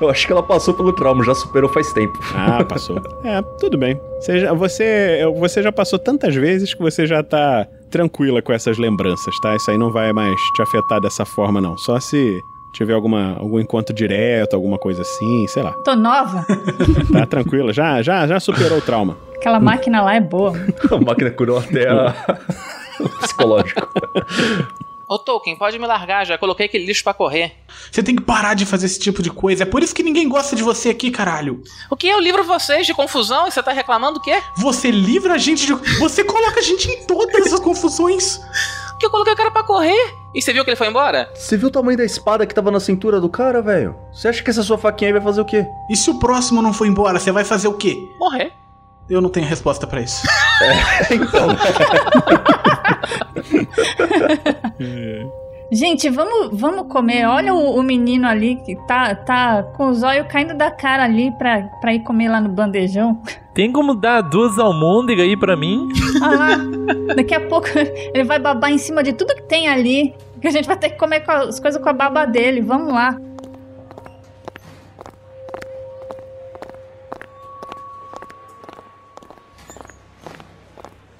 Eu acho que ela passou pelo trauma, já superou faz tempo. Ah, passou. é, tudo bem. Você já, você, você já passou tantas vezes que você já tá tranquila com essas lembranças, tá? Isso aí não vai mais te afetar dessa forma, não. Só se tiver alguma, algum encontro direto, alguma coisa assim, sei lá. Tô nova. Tá tranquila, já, já, já superou o trauma. Aquela máquina lá é boa. A máquina curou até a... o psicológico. Ô Tolkien, pode me largar, já coloquei aquele lixo pra correr. Você tem que parar de fazer esse tipo de coisa. É por isso que ninguém gosta de você aqui, caralho. O que? Eu livro vocês de confusão e você tá reclamando o quê? Você livra a gente de. Você coloca a gente em todas essas confusões. Que eu coloquei o cara pra correr. E você viu que ele foi embora? Você viu o tamanho da espada que tava na cintura do cara, velho? Você acha que essa sua faquinha aí vai fazer o quê? E se o próximo não for embora, você vai fazer o quê? Morrer. Eu não tenho resposta pra isso. Então, Gente, vamos, vamos comer. Olha o, o menino ali que tá, tá com os olhos caindo da cara ali pra, pra ir comer lá no bandejão. Tem como dar duas almôndegas aí pra mim? Ah daqui a pouco ele vai babar em cima de tudo que tem ali. Que a gente vai ter que comer com as coisas com a baba dele. Vamos lá.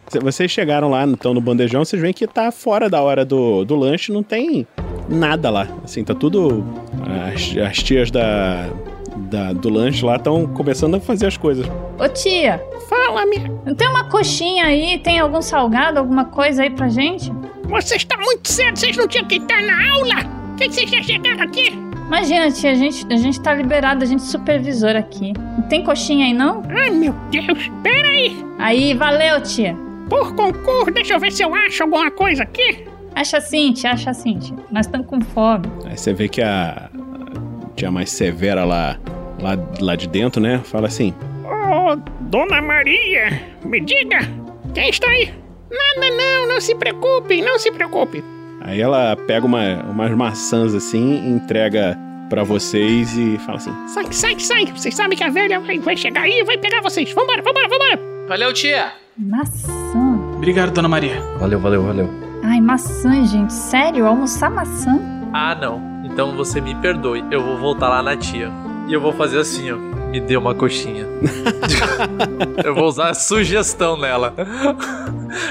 Cê- Vocês chegaram lá, então, no bandejão, vocês veem que tá fora da hora do, do lanche, não tem nada lá. Assim, tá tudo. As, as tias da, da- do lanche lá estão começando a fazer as coisas. Ô tia, Fala, minha. não tem uma coxinha aí? Tem algum salgado, alguma coisa aí pra gente? Você está muito cedo, vocês não tinham que estar na aula? Por que que vocês já chegaram aqui? Imagina, tia, a gente, a gente tá liberado, a gente é supervisor aqui. Não tem coxinha aí, não? Ai, meu Deus. Pera aí. Aí, valeu, tia. Por concurso, deixa eu ver se eu acho alguma coisa aqui. Acha assim, tia, acha assim, tia. Nós estamos com fome. Aí você vê que a, a tia mais severa lá, lá, lá de dentro, né? Fala assim: Oh, Dona Maria, me diga, quem está aí? Nada não, não se preocupe, não se preocupe. Aí ela pega uma, umas maçãs assim, entrega pra vocês e fala assim: Sai, sai, sai. Vocês sabem que a velha vai, vai chegar aí e vai pegar vocês. Vambora, vambora, vambora. Valeu, tia. Maçã. Obrigado, dona Maria. valeu, valeu, valeu. Ai, maçã, gente. Sério? Almoçar maçã? Ah, não. Então você me perdoe. Eu vou voltar lá na tia. E eu vou fazer assim, ó. Me dê uma coxinha. eu vou usar a sugestão nela.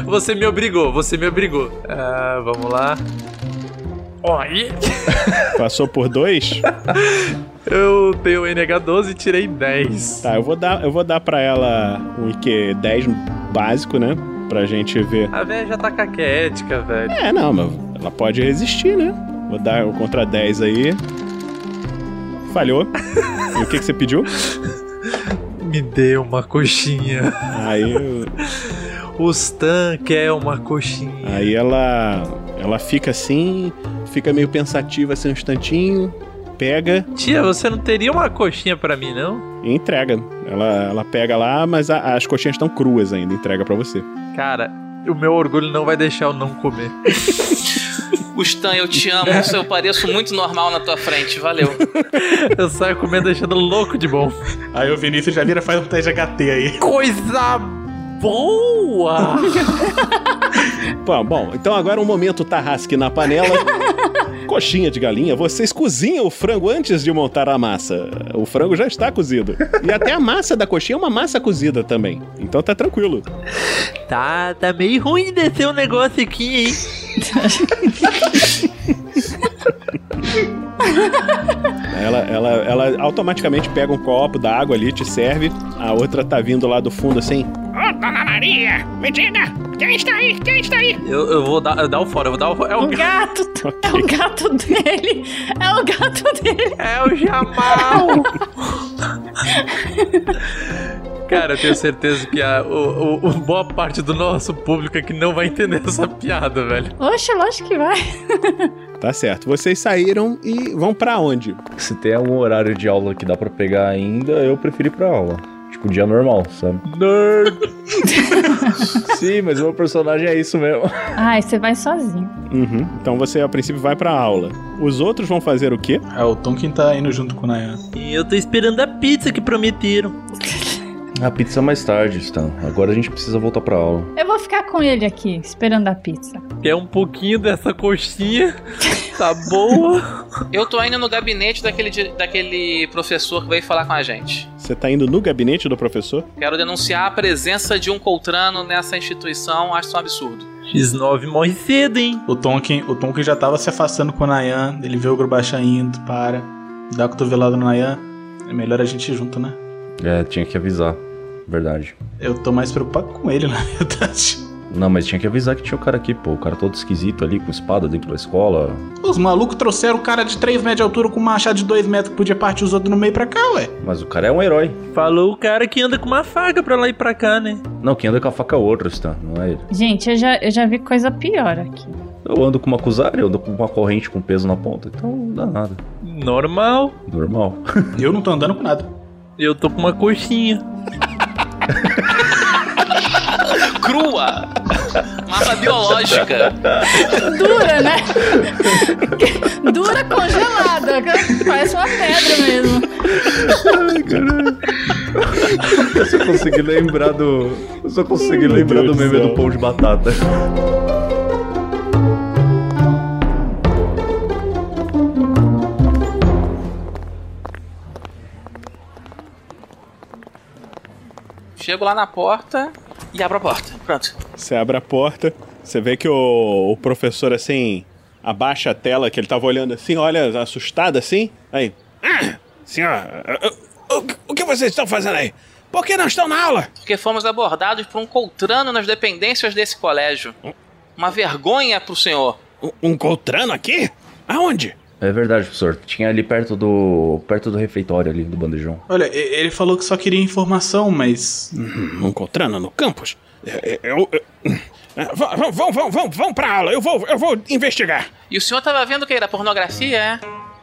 Você me obrigou, você me obrigou. Ah, vamos lá. Aí. Passou por dois? Eu tenho NH12 e tirei 10. Tá, eu vou dar, eu vou dar pra ela um IQ 10 básico, né? Pra gente ver. A velha já tá caquética, velho. É, não, mas ela pode resistir, né? Vou dar o contra 10 aí. Falhou. e o que, que você pediu? Me dê uma coxinha. Aí, O Stan quer uma coxinha. aí ela, ela fica assim, fica meio pensativa assim um instantinho, pega Tia, você não teria uma coxinha pra mim, não? e entrega. Ela, ela pega lá, mas a- as coxinhas estão cruas ainda, entrega pra você. Cara, o meu orgulho não vai deixar eu não comer. Gustan, eu te amo. Eu pareço muito normal na tua frente. Valeu. Eu saio comendo deixando louco de bom. Aí o Vinícius já vira e faz um teste HT aí. Coisa boa! Bom, bom, então agora um momento tarrasque na panela. Coxinha de galinha, vocês cozinham o frango antes de montar a massa. O frango já está cozido. E até a massa da coxinha é uma massa cozida também. Então tá tranquilo. tá, tá meio ruim de descer um negócio aqui, hein? Ela, ela, ela automaticamente pega um copo d'água ali, te serve. A outra tá vindo lá do fundo assim. Oh, Dona Maria, me diga, quem está aí? Quem está aí? Eu, eu vou dar, eu dar o fora, eu vou dar o fora. É O o, gato. É o gato dele. É o gato dele. é o Jamal! Cara, eu tenho certeza que a o, o- o- boa parte do nosso público aqui não vai entender essa piada, velho. Oxe, lógico que vai. Tá certo. Vocês saíram e vão pra onde? Se tem algum horário de aula que dá pra pegar ainda, eu prefiro ir pra aula. Tipo, dia normal, sabe? Nerd! Sim, mas o meu personagem é isso mesmo. Ai, você vai sozinho. Uhum. Então você, a princípio, vai pra aula. Os outros vão fazer o quê? É, o Tonkin tá indo junto com o Nayan. E eu tô esperando a pizza que prometeram. A pizza é mais tarde, Stan. Agora a gente precisa voltar pra aula. Eu vou ficar com ele aqui, esperando a pizza. Quer um pouquinho dessa coxinha? Tá boa? Eu tô indo no gabinete daquele, daquele professor que veio falar com a gente. Você tá indo no gabinete do professor? Quero denunciar a presença de um Coltrano nessa instituição, acho isso um absurdo. X9 morre cedo, hein? O Tonkin, o Tonkin já tava se afastando com o Nayan. Ele vê o Grubasha indo, para. Dá a cotovelada no Nayan. É melhor a gente ir junto, né? É, tinha que avisar. Verdade. Eu tô mais preocupado com ele, na verdade. Não, mas tinha que avisar que tinha o cara aqui, pô. O cara todo esquisito ali, com espada dentro da escola. Os malucos trouxeram o cara de 3 metros de altura com um machado de 2 metros que podia partir os outros no meio pra cá, ué. Mas o cara é um herói. Falou o cara que anda com uma faca pra lá e pra cá, né? Não, quem anda com a faca é o outro, Stan, não é ele. Gente, eu já, eu já vi coisa pior aqui. Eu ando com uma Kuzari, eu ando com uma corrente com peso na ponta, então não dá nada. Normal. Normal. Eu não tô andando com nada. Eu tô com uma coxinha. Crua! Massa biológica. Dura, né? Dura congelada. Parece uma pedra mesmo. Eu só consegui lembrar do. Eu só consegui Meu lembrar Deus do do meme céu. do pão de batata. Chego lá na porta e abro a porta. Pronto. Você abre a porta, você vê que o, o professor, assim, abaixa a tela, que ele tava olhando assim, olha, assustado assim. Aí, Ah, senhor, o, o- o que vocês estão fazendo aí? Por que não estão na aula? Porque fomos abordados por um Coltrano nas dependências desse colégio. Uma vergonha pro senhor. Um, um Coltrano aqui? Aonde? É verdade, professor. Tinha ali perto do. perto do refeitório ali, do bandejão. Olha, ele falou que só queria informação, mas. Um Coltrano no campus? Eu. eu- eu- Ah, vão, vão, vão, vão, vão, pra aula, eu vou, eu vou investigar. E o senhor tava vendo o que era pornografia, é?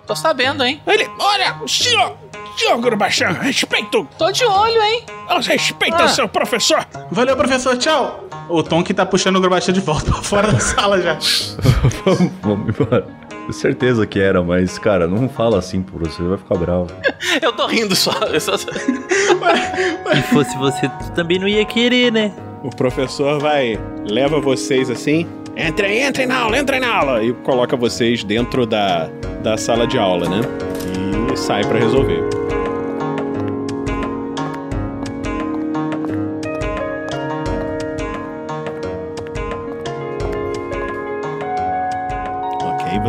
Tô sabendo, hein? Ele, olha, senhor, senhor Grubachan, respeito, Tô de olho, hein? respeita Ah. seu professor. Valeu, professor, tchau! O Tonkin tá puxando o Grubasha de volta pra fora da sala já. vamos, vamos embora. Certeza que era, mas, cara, não fala assim pro você, vai ficar bravo. Eu tô rindo só. Eu só- Se fosse você, tu também não ia querer, né? o professor vai, leva vocês assim, Entrem, entrem na aula, entrem na aula. e coloca vocês dentro da, da sala de aula, né? E sai pra resolver.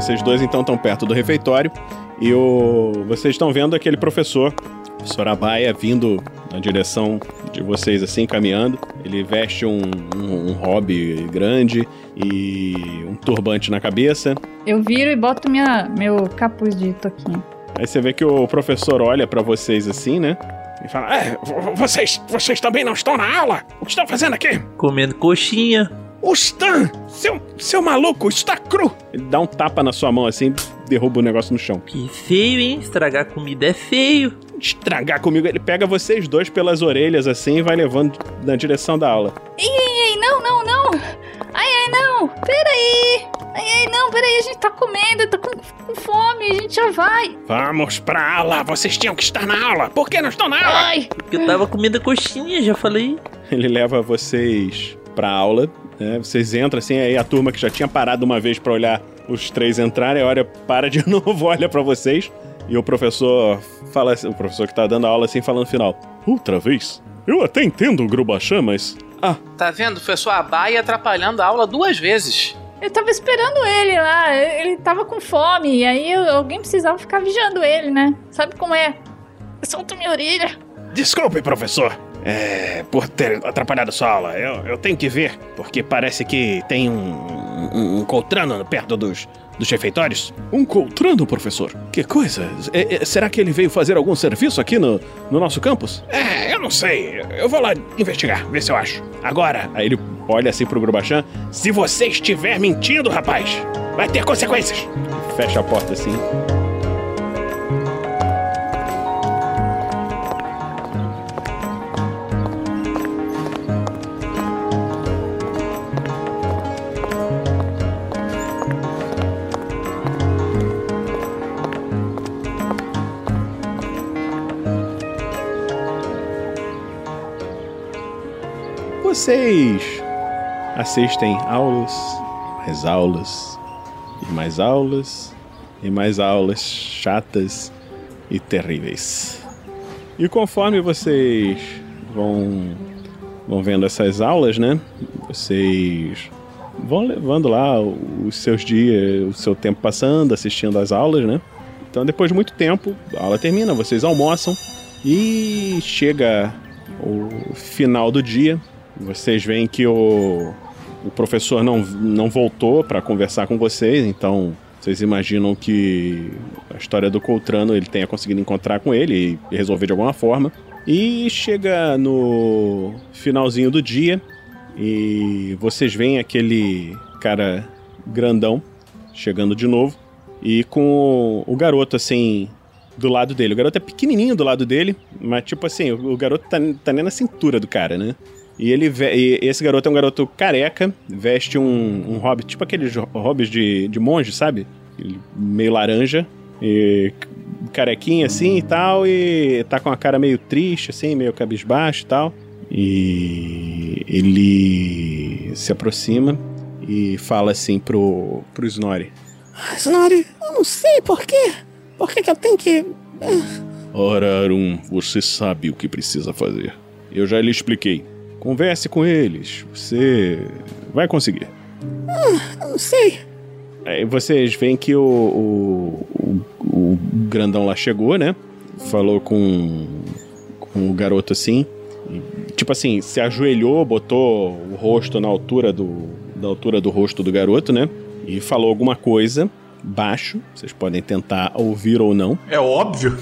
Vocês dois então estão perto do refeitório e o vocês estão vendo aquele professor, professor Abaia, vindo na direção de vocês assim, caminhando. Ele veste um, um, um hobby grande e um turbante na cabeça. Eu viro e boto minha, meu capuz de toquinho. Aí você vê que o professor olha pra vocês assim, né? E fala, é, vo- vocês, vocês também não estão na aula? O que estão fazendo aqui? Comendo coxinha. O Stan, seu, seu maluco, isso tá cru. Ele dá um tapa na sua mão assim, derruba o negócio no chão. Que feio, hein? Estragar comida é feio. Estragar comigo, ele pega vocês dois pelas orelhas assim e vai levando na direção da aula. Ei, ei, ei, não, não, não! Ai, ai, não! Peraí! Ai, ai, não, peraí, a gente tá comendo, eu tô com, com fome, a gente já vai! Vamos pra aula, vocês tinham que estar na aula. Por que não estão na aula? Ai! Porque eu tava comendo coxinha, já falei. Ele leva vocês pra aula, né? Vocês entram assim, aí a turma que já tinha parado uma vez pra olhar os três entrarem, olha, para de novo, olha pra vocês. E o professor fala assim, o professor que tá dando a aula assim, falando no final. Outra vez? Eu até entendo o Grubachan, mas... Ah, Tá vendo? O professor Abaia atrapalhando a aula duas vezes. Eu tava esperando ele lá, ele tava com fome, e aí eu- alguém precisava ficar vigiando ele, né? Sabe como é? Solta minha orelha. Desculpe, professor. É, por ter atrapalhado sua aula. Eu, eu tenho que ver, porque parece que tem um, um, um Coltrano perto dos, dos refeitórios? Um coltrano, professor? Que coisa? É- é- será que ele veio fazer algum serviço aqui no, no nosso campus? É, eu não sei. Eu vou lá investigar, ver se eu acho. Agora, Aí ele olha assim pro Grubachan, se você estiver mentindo, rapaz, vai ter consequências. fecha a porta assim. Vocês assistem aulas, mais aulas, e mais aulas, e mais aulas chatas e terríveis. E conforme vocês vão, vão vendo essas aulas, né? Vocês vão levando lá os seus dias, o seu tempo passando, assistindo às aulas, né? Então, depois de muito tempo, a aula termina, vocês almoçam e chega o final do dia. Vocês veem que o, o professor não, não voltou para conversar com vocês, então vocês imaginam que a história do Coltrano ele tenha conseguido encontrar com ele e resolver de alguma forma. E chega no finalzinho do dia e vocês veem aquele cara grandão chegando de novo e com o garoto assim do lado dele. O garoto é pequenininho do lado dele, mas tipo assim, o, garoto tá, tá nem na cintura do cara, né? E ele e esse garoto é um garoto careca, veste um, um hobby, tipo aqueles hobbies de, de monge, sabe? Ele Meio laranja, e carequinha assim e tal, e tá com a cara meio triste, assim, meio cabisbaixo e tal. E ele se aproxima e fala assim pro, pro Snorri. Snorri, eu não sei por quê. Por que, que eu tenho que. Ora, Arum, você sabe o que precisa fazer. Eu já lhe expliquei. Converse com eles. Você vai conseguir. Eu não sei. Aí vocês veem que o, o, o, o grandão lá chegou, né? Falou com, com o garoto assim. tipo assim, se ajoelhou, botou o rosto na altura do, da altura do rosto do garoto, né? E falou alguma coisa baixo. Vocês podem tentar ouvir ou não. É óbvio.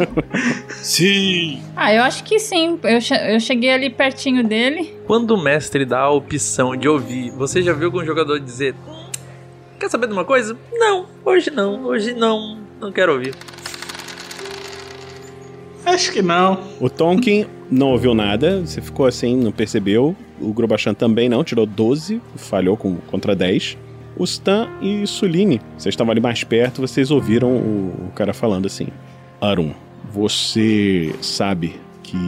Sim. Ah, eu acho que sim. Eu, che- eu cheguei ali pertinho dele. Quando o mestre dá a opção de ouvir, você já viu algum jogador dizer: "Hum, Quer saber de uma coisa? Não, hoje não, hoje não, não quero ouvir. Acho que não. O Tonkin não ouviu nada, você ficou assim, não percebeu. O Grubachan também não, tirou 12, falhou com, contra 10. O Stan e Suline, vocês estavam ali mais perto, vocês ouviram o, o cara falando assim: Arum, você sabe que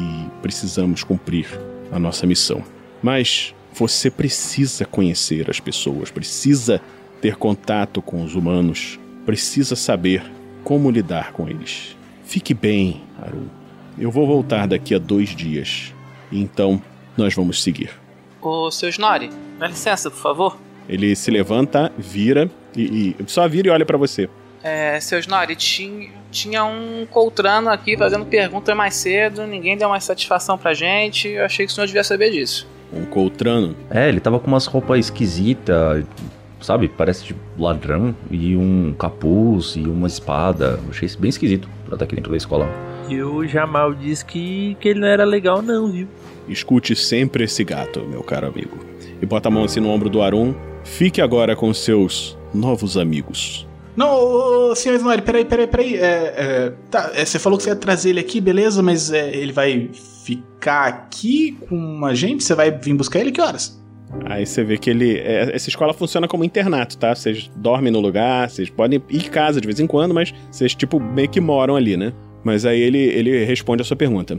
precisamos cumprir a nossa missão, mas você precisa conhecer as pessoas, precisa ter contato com os humanos, precisa saber como lidar com eles. Fique bem, Arum. Eu vou voltar daqui a dois dias. Então nós vamos seguir. Ô, seu Snorri, dá licença, por favor. Ele se levanta, vira e, e- só vira e olha pra você. É, seu Snorri, tinha, tinha um Coltrano aqui fazendo pergunta mais cedo, ninguém deu mais satisfação pra gente, eu achei que o senhor devia saber disso. Um Coltrano. É, ele tava com umas roupas esquisitas, sabe? Parece de ladrão. E um capuz e uma espada. Eu achei isso bem esquisito pra estar aqui dentro da escola. E o Jamal disse que, que ele não era legal, não, viu? Escute sempre esse gato, meu caro amigo. E bota a mão assim no ombro do Arum. Fique agora com seus novos amigos. Não, ô, ô, senhor Snorri, peraí, peraí, peraí. É, é, tá, é, você falou que você ia trazer ele aqui, beleza, mas é, ele vai ficar aqui com a gente? Você vai vir buscar ele? Que horas? Aí você vê que ele. é, essa escola funciona como internato, tá? Vocês dormem no lugar, vocês podem ir em casa de vez em quando, mas vocês, tipo, meio que moram ali, né? Mas aí ele, ele responde a sua pergunta.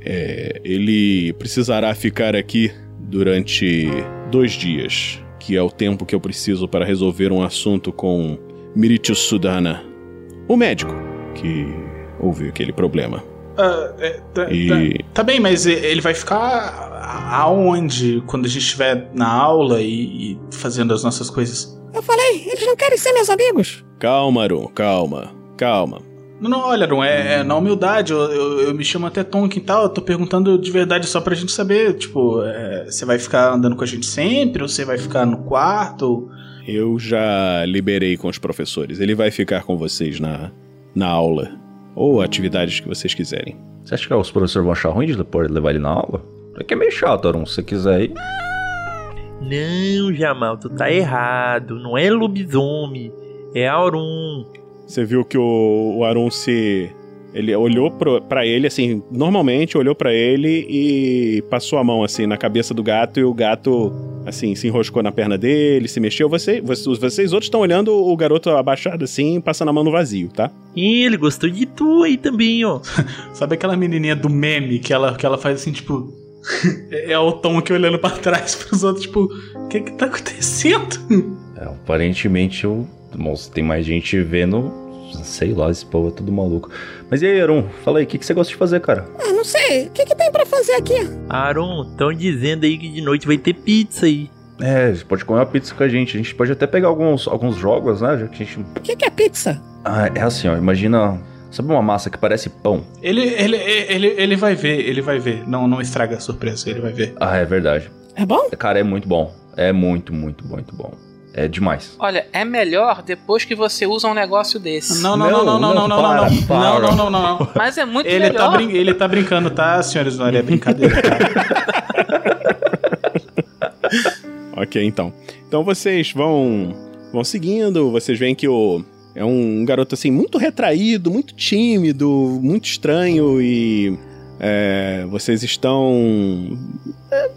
É, ele precisará ficar aqui durante dois dias, que é o tempo que eu preciso para resolver um assunto com Miritu Sudana, o médico que houve aquele problema. Ah, é, tá, E- tá- tá bem, mas ele vai ficar aonde quando a gente estiver na aula e, e fazendo as nossas coisas? Eu falei, eles não querem ser meus amigos. Calma, Arum, calma, calma. Não, não, olha, Aaron, é, é na humildade, eu, eu, eu me chamo até Tonkin e tal, eu tô perguntando de verdade só pra gente saber, tipo, é, você vai ficar andando com a gente sempre, ou você vai ficar no quarto? Eu já liberei com os professores. Ele vai ficar com vocês na, na aula. Ou atividades que vocês quiserem. Você acha que os professores vão achar ruim de depois levar ele na aula? É que é meio chato, Arum. Se você quiser ir. Não, Jamal, tu tá errado. Não é lobisomem, é Aurum. Você viu que o, o Arun se. Ele olhou pro, pra ele, assim, normalmente olhou pra ele e passou a mão, assim, na cabeça do gato e o gato, assim, se enroscou na perna dele, se mexeu. Você, vocês, vocês outros estão olhando o garoto abaixado, assim, passando a mão no vazio, tá? E ele gostou de tu aí também, ó. Sabe aquela menininha do meme que ela, que ela faz assim, tipo. é o Tom aqui olhando pra trás pros outros, tipo, o que que tá acontecendo? É, aparentemente eu. Nossa, tem mais gente vendo. Sei lá, esse povo é tudo maluco. Mas e aí, Arum? Fala aí, o que, que você gosta de fazer, cara? Ah, não sei. O que, que tem pra fazer aqui? Aron, tão dizendo aí que de noite vai ter pizza aí. É, você pode comer uma pizza com a gente. A gente pode até pegar alguns, alguns jogos, né? Já que a gente. O que, que é pizza? Ah, é assim, ó. Imagina. Sabe uma massa que parece pão? Ele, ele, ele, ele vai ver, ele vai ver. Não, não estraga a surpresa, ele vai ver. Ah, é verdade. É bom? Cara, é muito bom. É muito, muito, muito bom. É demais. Olha, é melhor depois que você usa um negócio desse. Não, não, não, não, não, não, não, não, para, não, para. não, não, não, não, não. Mas é muito Ele tá, melhor. brin ele tá brincando, tá, senhores? Não, é brincadeira. tá? Ok, então. Então vocês vão vão seguindo, vocês veem que o é um garoto assim muito retraído, muito tímido, muito estranho e é, vocês estão é,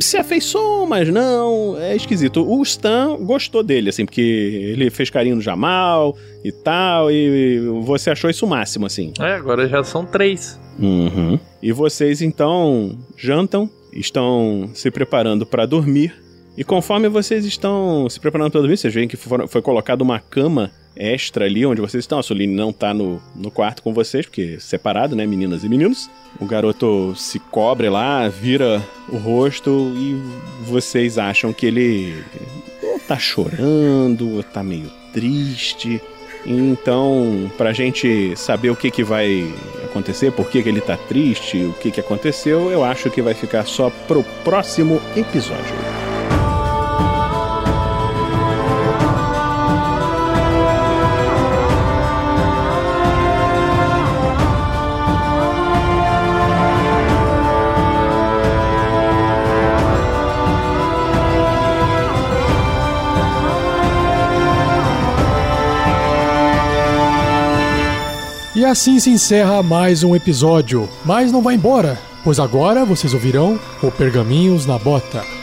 se afeiçoam, mas não, é esquisito. O Stan gostou dele, assim, porque ele fez carinho no Jamal e tal, e você achou isso o máximo, assim. É, agora já são três. Uhum. E vocês então jantam, estão se preparando para dormir. E conforme vocês estão se preparando para dormir, vocês veem que foi colocada uma cama extra ali onde vocês estão. A Suline não tá no, no quarto com vocês, porque separado, né, meninas e meninos. O garoto se cobre lá, vira o rosto e vocês acham que ele ou tá chorando, ou tá meio triste. Então, pra gente saber o que, que vai acontecer, por que, que ele tá triste, o que, que aconteceu, eu acho que vai ficar só pro próximo episódio. E assim se encerra mais um episódio. Mas não vai embora, pois agora vocês ouvirão o Pergaminhos na Bota.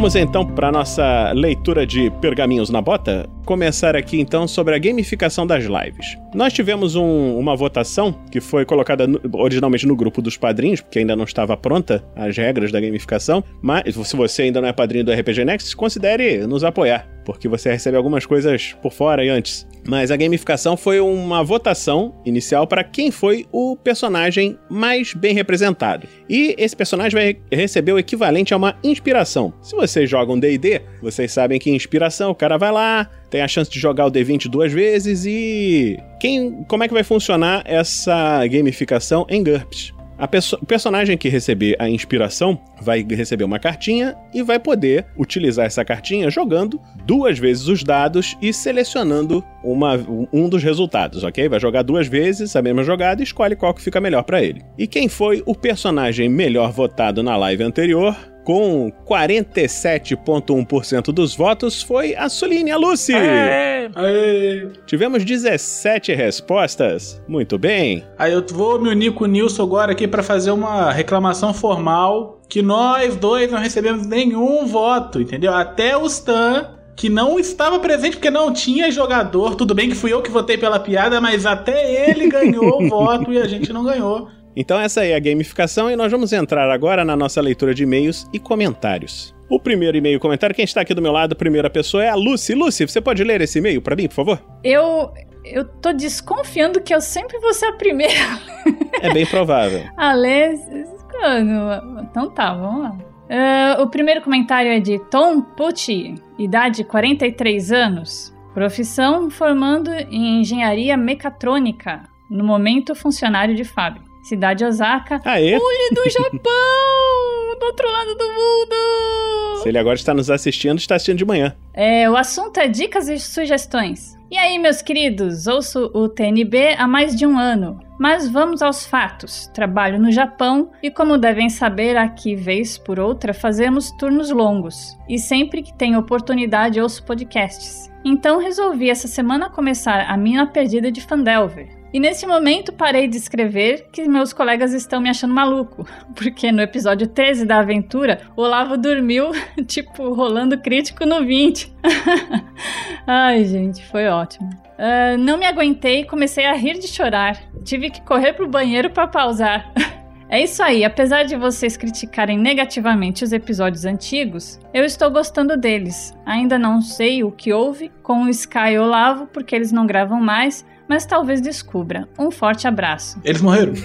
Vamos então para nossa leitura de Pergaminhos na Bota. Começar aqui então sobre a gamificação das lives. Nós tivemos um- uma votação que foi colocada no- originalmente no grupo dos padrinhos, porque ainda não estava pronta as regras da gamificação. Mas se você ainda não é padrinho do RPG Next, considere nos apoiar, porque você recebe algumas coisas por fora e antes. Mas a gamificação foi uma votação inicial para quem foi o personagem mais bem representado. E esse personagem vai receber o equivalente a uma inspiração. Se vocês jogam D&D, vocês sabem que inspiração, o cara vai lá, tem a chance de jogar o D20 duas vezes e quem, como é que vai funcionar essa gamificação em GURPS? Perso- o personagem que receber a inspiração vai receber uma cartinha e vai poder utilizar essa cartinha jogando duas vezes os dados e selecionando uma- um dos resultados, ok? Vai jogar duas vezes a mesma jogada e escolhe qual que fica melhor pra ele. E quem foi o personagem melhor votado na live anterior? Com 47,1% dos votos foi a Soline, a Lucy. É. Aê. Tivemos 17 respostas. Muito bem. Aí eu vou me unir com o Nilson agora aqui pra fazer uma reclamação formal que nós dois não recebemos nenhum voto, entendeu? Até o Stan, que não estava presente porque não tinha jogador. Tudo bem que fui eu que votei pela piada, mas até ele ganhou o voto e a gente não ganhou. Então essa é a gamificação e nós vamos entrar agora na nossa leitura de e-mails e comentários. O primeiro e-mail e comentário, quem está aqui do meu lado, a primeira pessoa é a Lucy. Lucy, você pode ler esse e-mail para mim, por favor? Eu, eu tô desconfiando que eu sempre vou ser a primeira É bem provável. a ler. Então tá, vamos lá. Uh, o primeiro comentário é de Tom Pucci, idade 43 anos, profissão formando em engenharia mecatrônica, no momento funcionário de fábrica. Cidade Osaka, Aê. Do Japão, do outro lado do mundo. Se ele agora está nos assistindo, está assistindo de manhã. É, o assunto é dicas e sugestões. E aí, meus queridos, ouço o TNB há mais de um ano. Mas vamos aos fatos. Trabalho no Japão e, como devem saber, aqui, vez por outra, fazemos turnos longos. E sempre que tenho oportunidade, ouço podcasts. Então resolvi essa semana começar a mina perdida de Fandelver. E nesse momento parei de escrever que meus colegas estão me achando maluco, porque no episódio 13 da aventura, o Olavo dormiu, tipo, rolando crítico no 20. Ai, gente, foi ótimo. Uh, não me aguentei e comecei a rir de chorar. Tive que correr pro banheiro para pausar. É isso aí, apesar de vocês criticarem negativamente os episódios antigos, eu estou gostando deles. Ainda não sei o que houve com o Sky e Olavo, porque eles não gravam mais, mas talvez descubra. Um forte abraço. Eles morreram.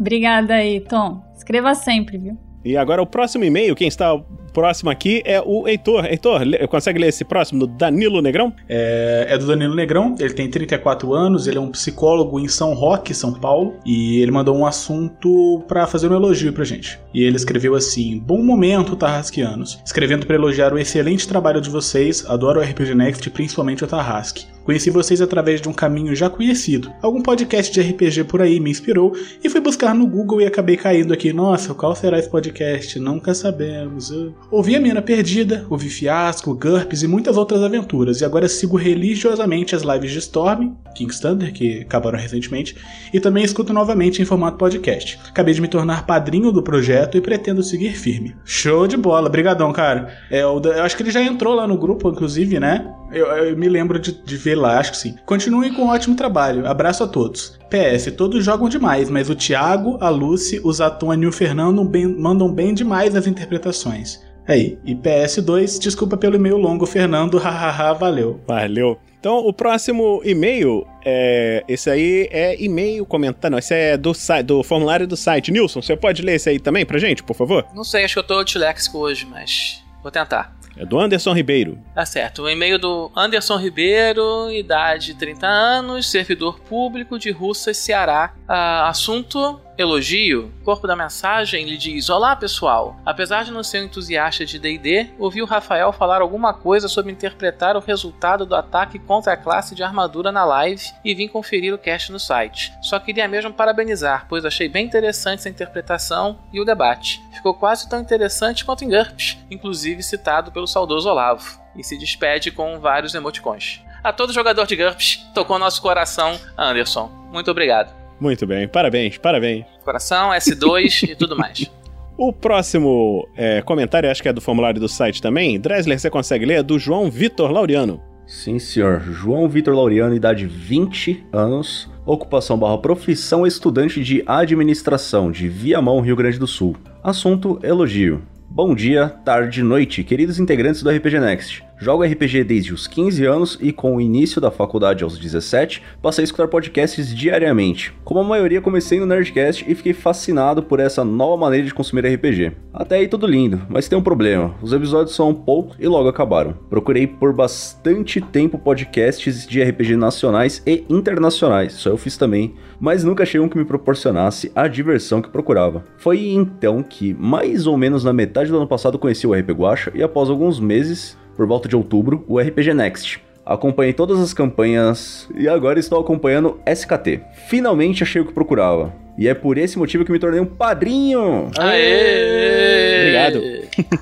Obrigada aí, Tom. Escreva sempre, viu? E agora o próximo e-mail, quem está próximo aqui é o Heitor. Heitor, consegue ler esse próximo do Danilo Negrão? É, é, do Danilo Negrão, ele tem 34 anos, ele é um psicólogo em São Roque, São Paulo, e ele mandou um assunto para fazer um elogio pra gente. E ele escreveu assim: Bom momento, Tarrasquianos. Escrevendo para elogiar o excelente trabalho de vocês, adoro o RPG Next, principalmente o Tarrasque. Conheci vocês através de um caminho já conhecido. Algum podcast de RPG por aí me inspirou e fui buscar no Google e acabei caindo aqui. Nossa, qual será esse podcast? Nunca sabemos. Ouvi a Mina Perdida, ouvi Fiasco, GURPS e muitas outras aventuras. E agora sigo religiosamente as lives de Storm, King's Thunder, que acabaram recentemente, e também escuto novamente em formato podcast. Acabei de me tornar padrinho do projeto e pretendo seguir firme. Show de bola, brigadão, cara. É, eu, eu acho que ele já entrou lá no grupo, inclusive, né? Eu, eu, me lembro de, de ver lá, acho que sim. Continuem com um ótimo trabalho. Abraço a todos. PS, todos jogam demais, mas o Thiago, a Lucy, o Zatônio e o Fernando mandam bem demais nas interpretações. Aí, e PS2, desculpa pelo e-mail longo, Fernando, hahaha, valeu. Valeu. Então, o próximo e-mail, é, esse aí é e-mail comentário, não, esse é do, do formulário do site. Nilson, você pode ler esse aí também pra gente, por favor? Não sei, acho que eu tô disléxico hoje, mas vou tentar. É do Anderson Ribeiro. Tá certo. O e-mail do Anderson Ribeiro, idade 30 anos, servidor público de Russas, Ceará. Ah, assunto elogio, corpo da mensagem lhe diz: Olá pessoal, apesar de não ser um entusiasta de DD, ouvi o Rafael falar alguma coisa sobre interpretar o resultado do ataque contra a classe de armadura na live e vim conferir o cast no site. Só queria mesmo parabenizar, pois achei bem interessante essa interpretação e o debate. Ficou quase tão interessante quanto em GURPS, inclusive citado pelo saudoso Olavo. E se despede com vários emoticons. A todo jogador de GURPS, tocou nosso coração, Anderson. Muito obrigado. Muito bem, parabéns, parabéns. Coração, S2 e tudo mais. O próximo é, comentário, acho que é do formulário do site também. Dresler, você consegue ler? É do João Vitor Laureano. Sim, senhor. João Vitor Laureano, idade 20 anos, ocupação barra profissão estudante de administração de Viamão, Rio Grande do Sul. Assunto elogio. Bom dia, tarde, noite, queridos integrantes do RPG Next. Jogo RPG desde os 15 anos e com o início da faculdade aos 17, passei a escutar podcasts diariamente. Como a maioria, comecei no Nerdcast e fiquei fascinado por essa nova maneira de consumir RPG. Até aí tudo lindo, mas tem um problema. Os episódios são poucos e logo acabaram. Procurei por bastante tempo podcasts de RPG nacionais e internacionais, isso eu fiz também, mas nunca achei um que me proporcionasse a diversão que procurava. Foi então que, mais ou menos na metade do ano passado, conheci o RP Guacha e após alguns meses por volta de outubro, o RPG Next. Acompanhei todas as campanhas e agora estou acompanhando SKT. Finalmente achei o que procurava. E é por esse motivo que me tornei um padrinho! Aê! Obrigado!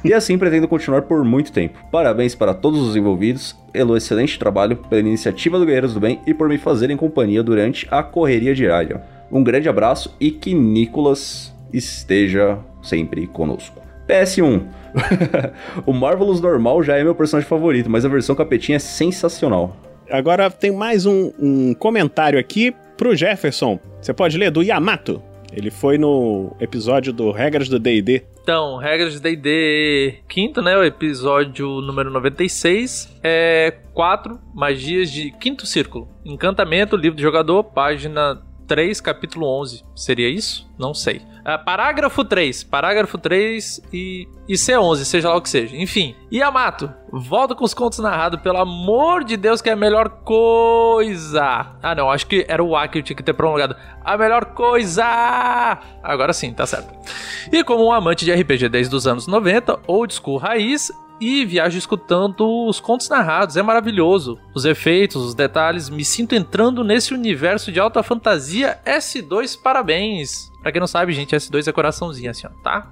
e assim pretendo continuar por muito tempo. Parabéns para todos os envolvidos, pelo excelente trabalho, pela iniciativa do Guerreiros do Bem e por me fazerem companhia durante a correria diária. Um grande abraço e que Nicolas esteja sempre conosco. PS1 o Marvelous normal já é meu personagem favorito, mas a versão capetinha é sensacional. Agora tem mais um, um comentário aqui pro Jefferson. Você pode ler do Yamato. Ele foi no episódio do Regras do D&D. Então, regras de D&D quinto, né? O episódio número 96. É quatro magias de quinto círculo. Encantamento, livro de jogador, página 3, capítulo 11. Seria isso? Não sei. Ah, parágrafo 3. Parágrafo 3 e, e C11, seja lá o que seja. Enfim. Yamato, volta com os contos narrados, pelo amor de Deus, que é a melhor coisa. Ah, não, acho que era o A que eu tinha que ter prolongado. A melhor coisa! Agora sim, tá certo. E como um amante de RPG desde os anos 90, old school raiz, e viajo escutando os contos narrados, é maravilhoso. Os efeitos, os detalhes, me sinto entrando nesse universo de alta fantasia S2, parabéns. Pra quem não sabe, gente, S2 é coraçãozinho assim, ó, tá?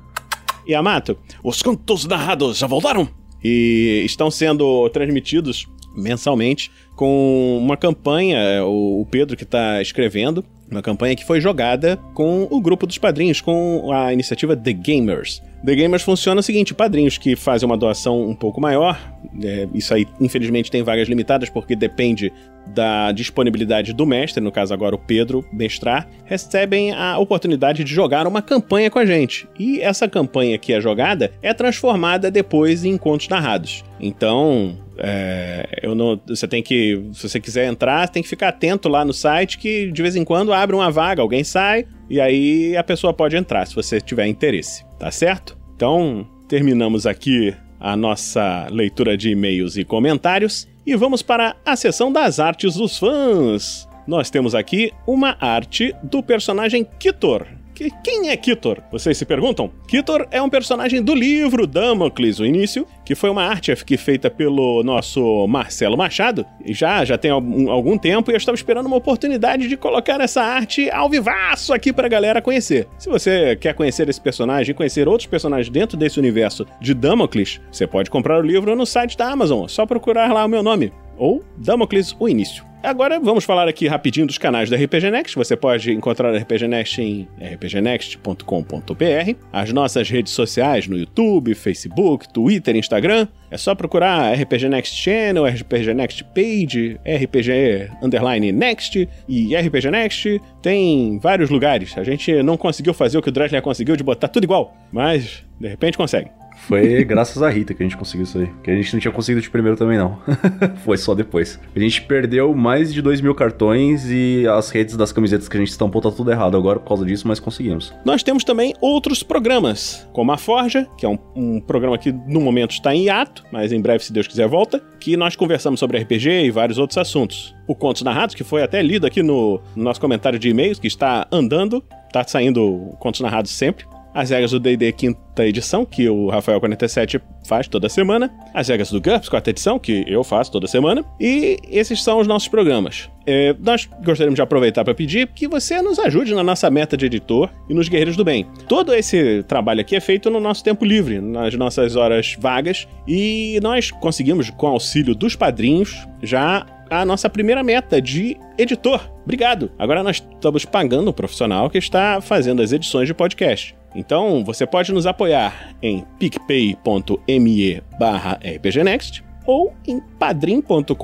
Yamato, os contos narrados já voltaram? E estão sendo transmitidos mensalmente com uma campanha, é, o o Pedro que está escrevendo, uma campanha que foi jogada com o grupo dos padrinhos, com a iniciativa The Gamers. The Gamers funciona o seguinte: padrinhos que fazem uma doação um pouco maior, é, isso aí infelizmente tem vagas limitadas porque depende da disponibilidade do mestre, no caso agora o Pedro mestrar, recebem a oportunidade de jogar uma campanha com a gente. E essa campanha que é jogada é transformada depois em contos narrados. Então, é, eu não, você tem que, se você quiser entrar, tem que ficar atento lá no site que de vez em quando abre uma vaga, alguém sai e aí a pessoa pode entrar se você tiver interesse, tá certo? Então, terminamos aqui a nossa leitura de e-mails e comentários e vamos para a sessão das artes dos fãs. Nós temos aqui uma arte do personagem Kitor. Que- Quem é Kitor? Vocês se perguntam? Kitor é um personagem do livro Damocles, o início, que foi uma arte que feita pelo nosso Marcelo Machado. Já, já tem algum, algum tempo e eu estava esperando uma oportunidade de colocar essa arte ao vivaço aqui pra galera conhecer. Se você quer conhecer esse personagem e conhecer outros personagens dentro desse universo de Damocles, você pode comprar o livro no site da Amazon, só procurar lá o meu nome. Ou Damocles, o início. Agora vamos falar aqui rapidinho dos canais da RPG Next. Você pode encontrar a RPG Next em rpgnext.com.br, as nossas redes sociais no YouTube, Facebook, Twitter, Instagram. É só procurar RPG Next Channel, RPG Next Page, RPG Underline Next e RPG Next. Tem vários lugares. A gente não conseguiu fazer o que o Dressler conseguiu de botar tudo igual, mas de repente consegue. Foi graças a Rita que a gente conseguiu isso aí. Que a gente não tinha conseguido de primeiro também, não. Foi só depois. A gente perdeu mais de 2 mil cartões e as redes das camisetas que a gente estampou tá tudo errado agora por causa disso, mas conseguimos. Nós temos também outros programas, como a Forja, que é um, um programa que no momento está em hiato, mas em breve, se Deus quiser, volta, que nós conversamos sobre RPG e vários outros assuntos. O Contos Narrados, que foi até lido aqui no, no nosso comentário de e-mails, que está andando, está saindo Contos Narrados sempre. As regras do D&D quinta edição, que o Rafael 47 faz toda semana. As regras do GURPS quarta edição, que eu faço toda semana. E esses são os nossos programas. É, nós gostaríamos de aproveitar para pedir que você nos ajude na nossa meta de editor e nos Guerreiros do Bem. Todo esse trabalho aqui é feito no nosso tempo livre, nas nossas horas vagas. E nós conseguimos, com o auxílio dos padrinhos, já a nossa primeira meta de editor. Obrigado! Agora nós estamos pagando um profissional que está fazendo as edições de podcast. Então você pode nos apoiar em picpay.me barra rpgnext ou em padrim.com.br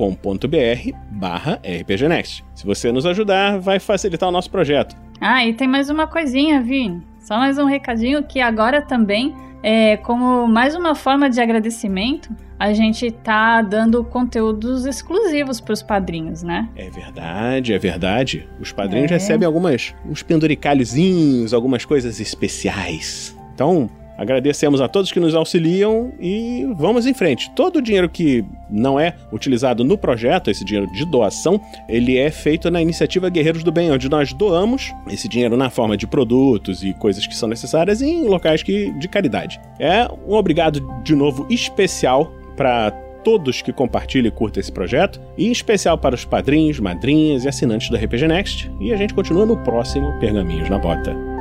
barra rpgnext. Se você nos ajudar, vai facilitar o nosso projeto. Ah, e tem mais uma coisinha, Vini. Só mais um recadinho que agora também, é, como mais uma forma de agradecimento, a gente tá dando conteúdos exclusivos pros padrinhos, né? É verdade, é verdade. Os padrinhos É. recebem algumas uns penduricalhozinhos, algumas coisas especiais. Então, agradecemos a todos que nos auxiliam e vamos em frente. Todo o dinheiro que não é utilizado no projeto, esse dinheiro de doação, ele é feito na iniciativa Guerreiros do Bem, onde nós doamos esse dinheiro na forma de produtos e coisas que são necessárias em locais que, de caridade. É um obrigado de novo especial para todos que compartilham e curtem esse projeto, e em especial para os padrinhos, madrinhas e assinantes do RPG Next. E a gente continua no próximo Pergaminhos na Bota.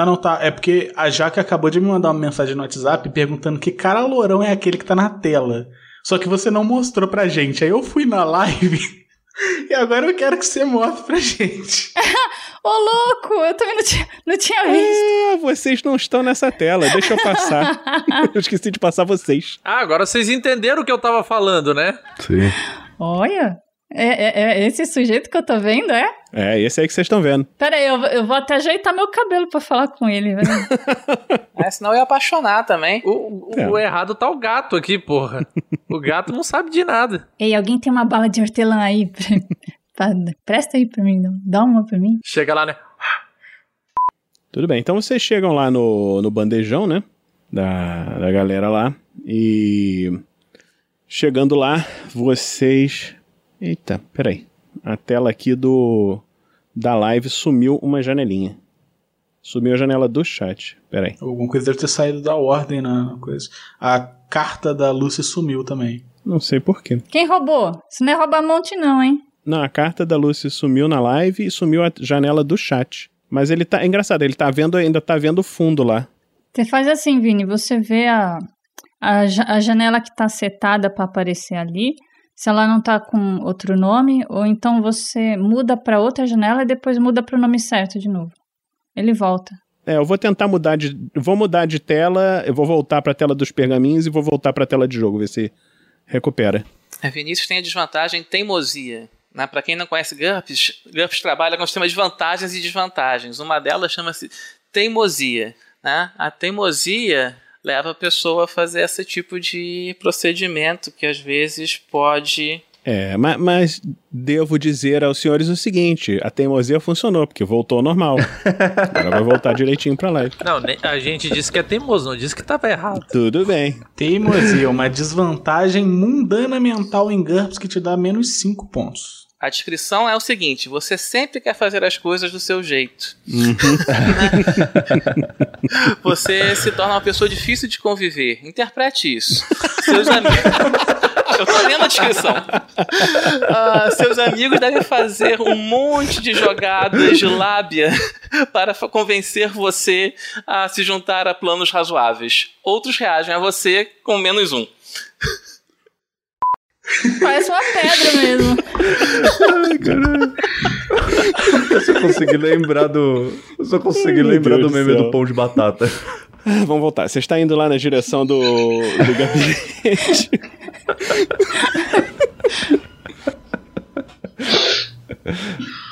Não, não, tá. É porque a Jaque acabou de me mandar uma mensagem no WhatsApp perguntando que cara lourão é aquele que tá na tela. Só que você não mostrou pra gente. Aí eu fui na live e agora eu quero que você mostre pra gente. Ô, louco, eu também não tinha, não tinha visto. Ah, vocês não estão nessa tela, deixa eu passar. eu esqueci de passar vocês. Ah, agora vocês entenderam o que eu tava falando, né? Sim. Olha, é, é- é esse sujeito que eu tô vendo, é? É, esse aí que vocês estão vendo. Pera aí, eu, vou- eu vou até ajeitar meu cabelo pra falar com ele, velho. É, senão eu ia apaixonar também. O, o- É. o errado tá o gato aqui, porra. O gato não sabe de nada. Ei, alguém tem uma bala de hortelã aí? pra- pra- presta aí pra mim, não. dá uma pra mim. Chega lá, né? Tudo bem, então vocês chegam lá no, no bandejão, né? Da, da galera lá. E. Chegando lá, vocês. Eita, peraí. A tela aqui do. Da live sumiu uma janelinha. Sumiu a janela do chat. Peraí. Alguma coisa deve ter saído da ordem na coisa. A carta da Lucy sumiu também. Não sei porquê. Quem roubou? Isso não é roubar monte, não, hein? Não, a carta da Lucy sumiu na live e sumiu a janela do chat. Mas ele tá. É engraçado, ele tá vendo, ainda tá vendo o fundo lá. Você faz assim, Vini, você vê a, a, a janela que tá setada pra aparecer ali, se ela não tá com outro nome, ou então você muda pra outra janela e depois muda pro nome certo de novo. Ele volta. É, eu vou tentar mudar de. Vou mudar de tela, eu vou voltar pra tela dos pergaminhos e vou voltar pra tela de jogo, ver se recupera. A Vinícius tem a desvantagem teimosia. Né? Para quem não conhece GURPS, GURPS trabalha com o sistema de vantagens e desvantagens. Uma delas chama-se teimosia. Né? A teimosia leva a pessoa a fazer esse tipo de procedimento que às vezes pode. É, ma- mas, devo dizer aos senhores o seguinte: a teimosia funcionou, porque voltou ao normal. Agora vai voltar direitinho pra live. Não, a gente disse que é teimoso, não disse que tava errado. Tudo bem. Teimosia, uma desvantagem mundana mental em GURPS que te dá menos 5 pontos. A descrição é o seguinte: você sempre quer fazer as coisas do seu jeito. Você se torna uma pessoa difícil de conviver. Interprete isso. Seus amigos. Eu tô lendo a descrição. Ah, seus amigos devem fazer um monte de jogadas de lábia para convencer você a se juntar a planos razoáveis. Outros reagem a você com menos um. Parece uma pedra mesmo. Ai, caralho. Eu só consegui lembrar do. Eu só consegui Meu lembrar Deus do do meme céu. do pão de batata. Ah, Vamos voltar. Você está indo lá na direção do, do gabinete.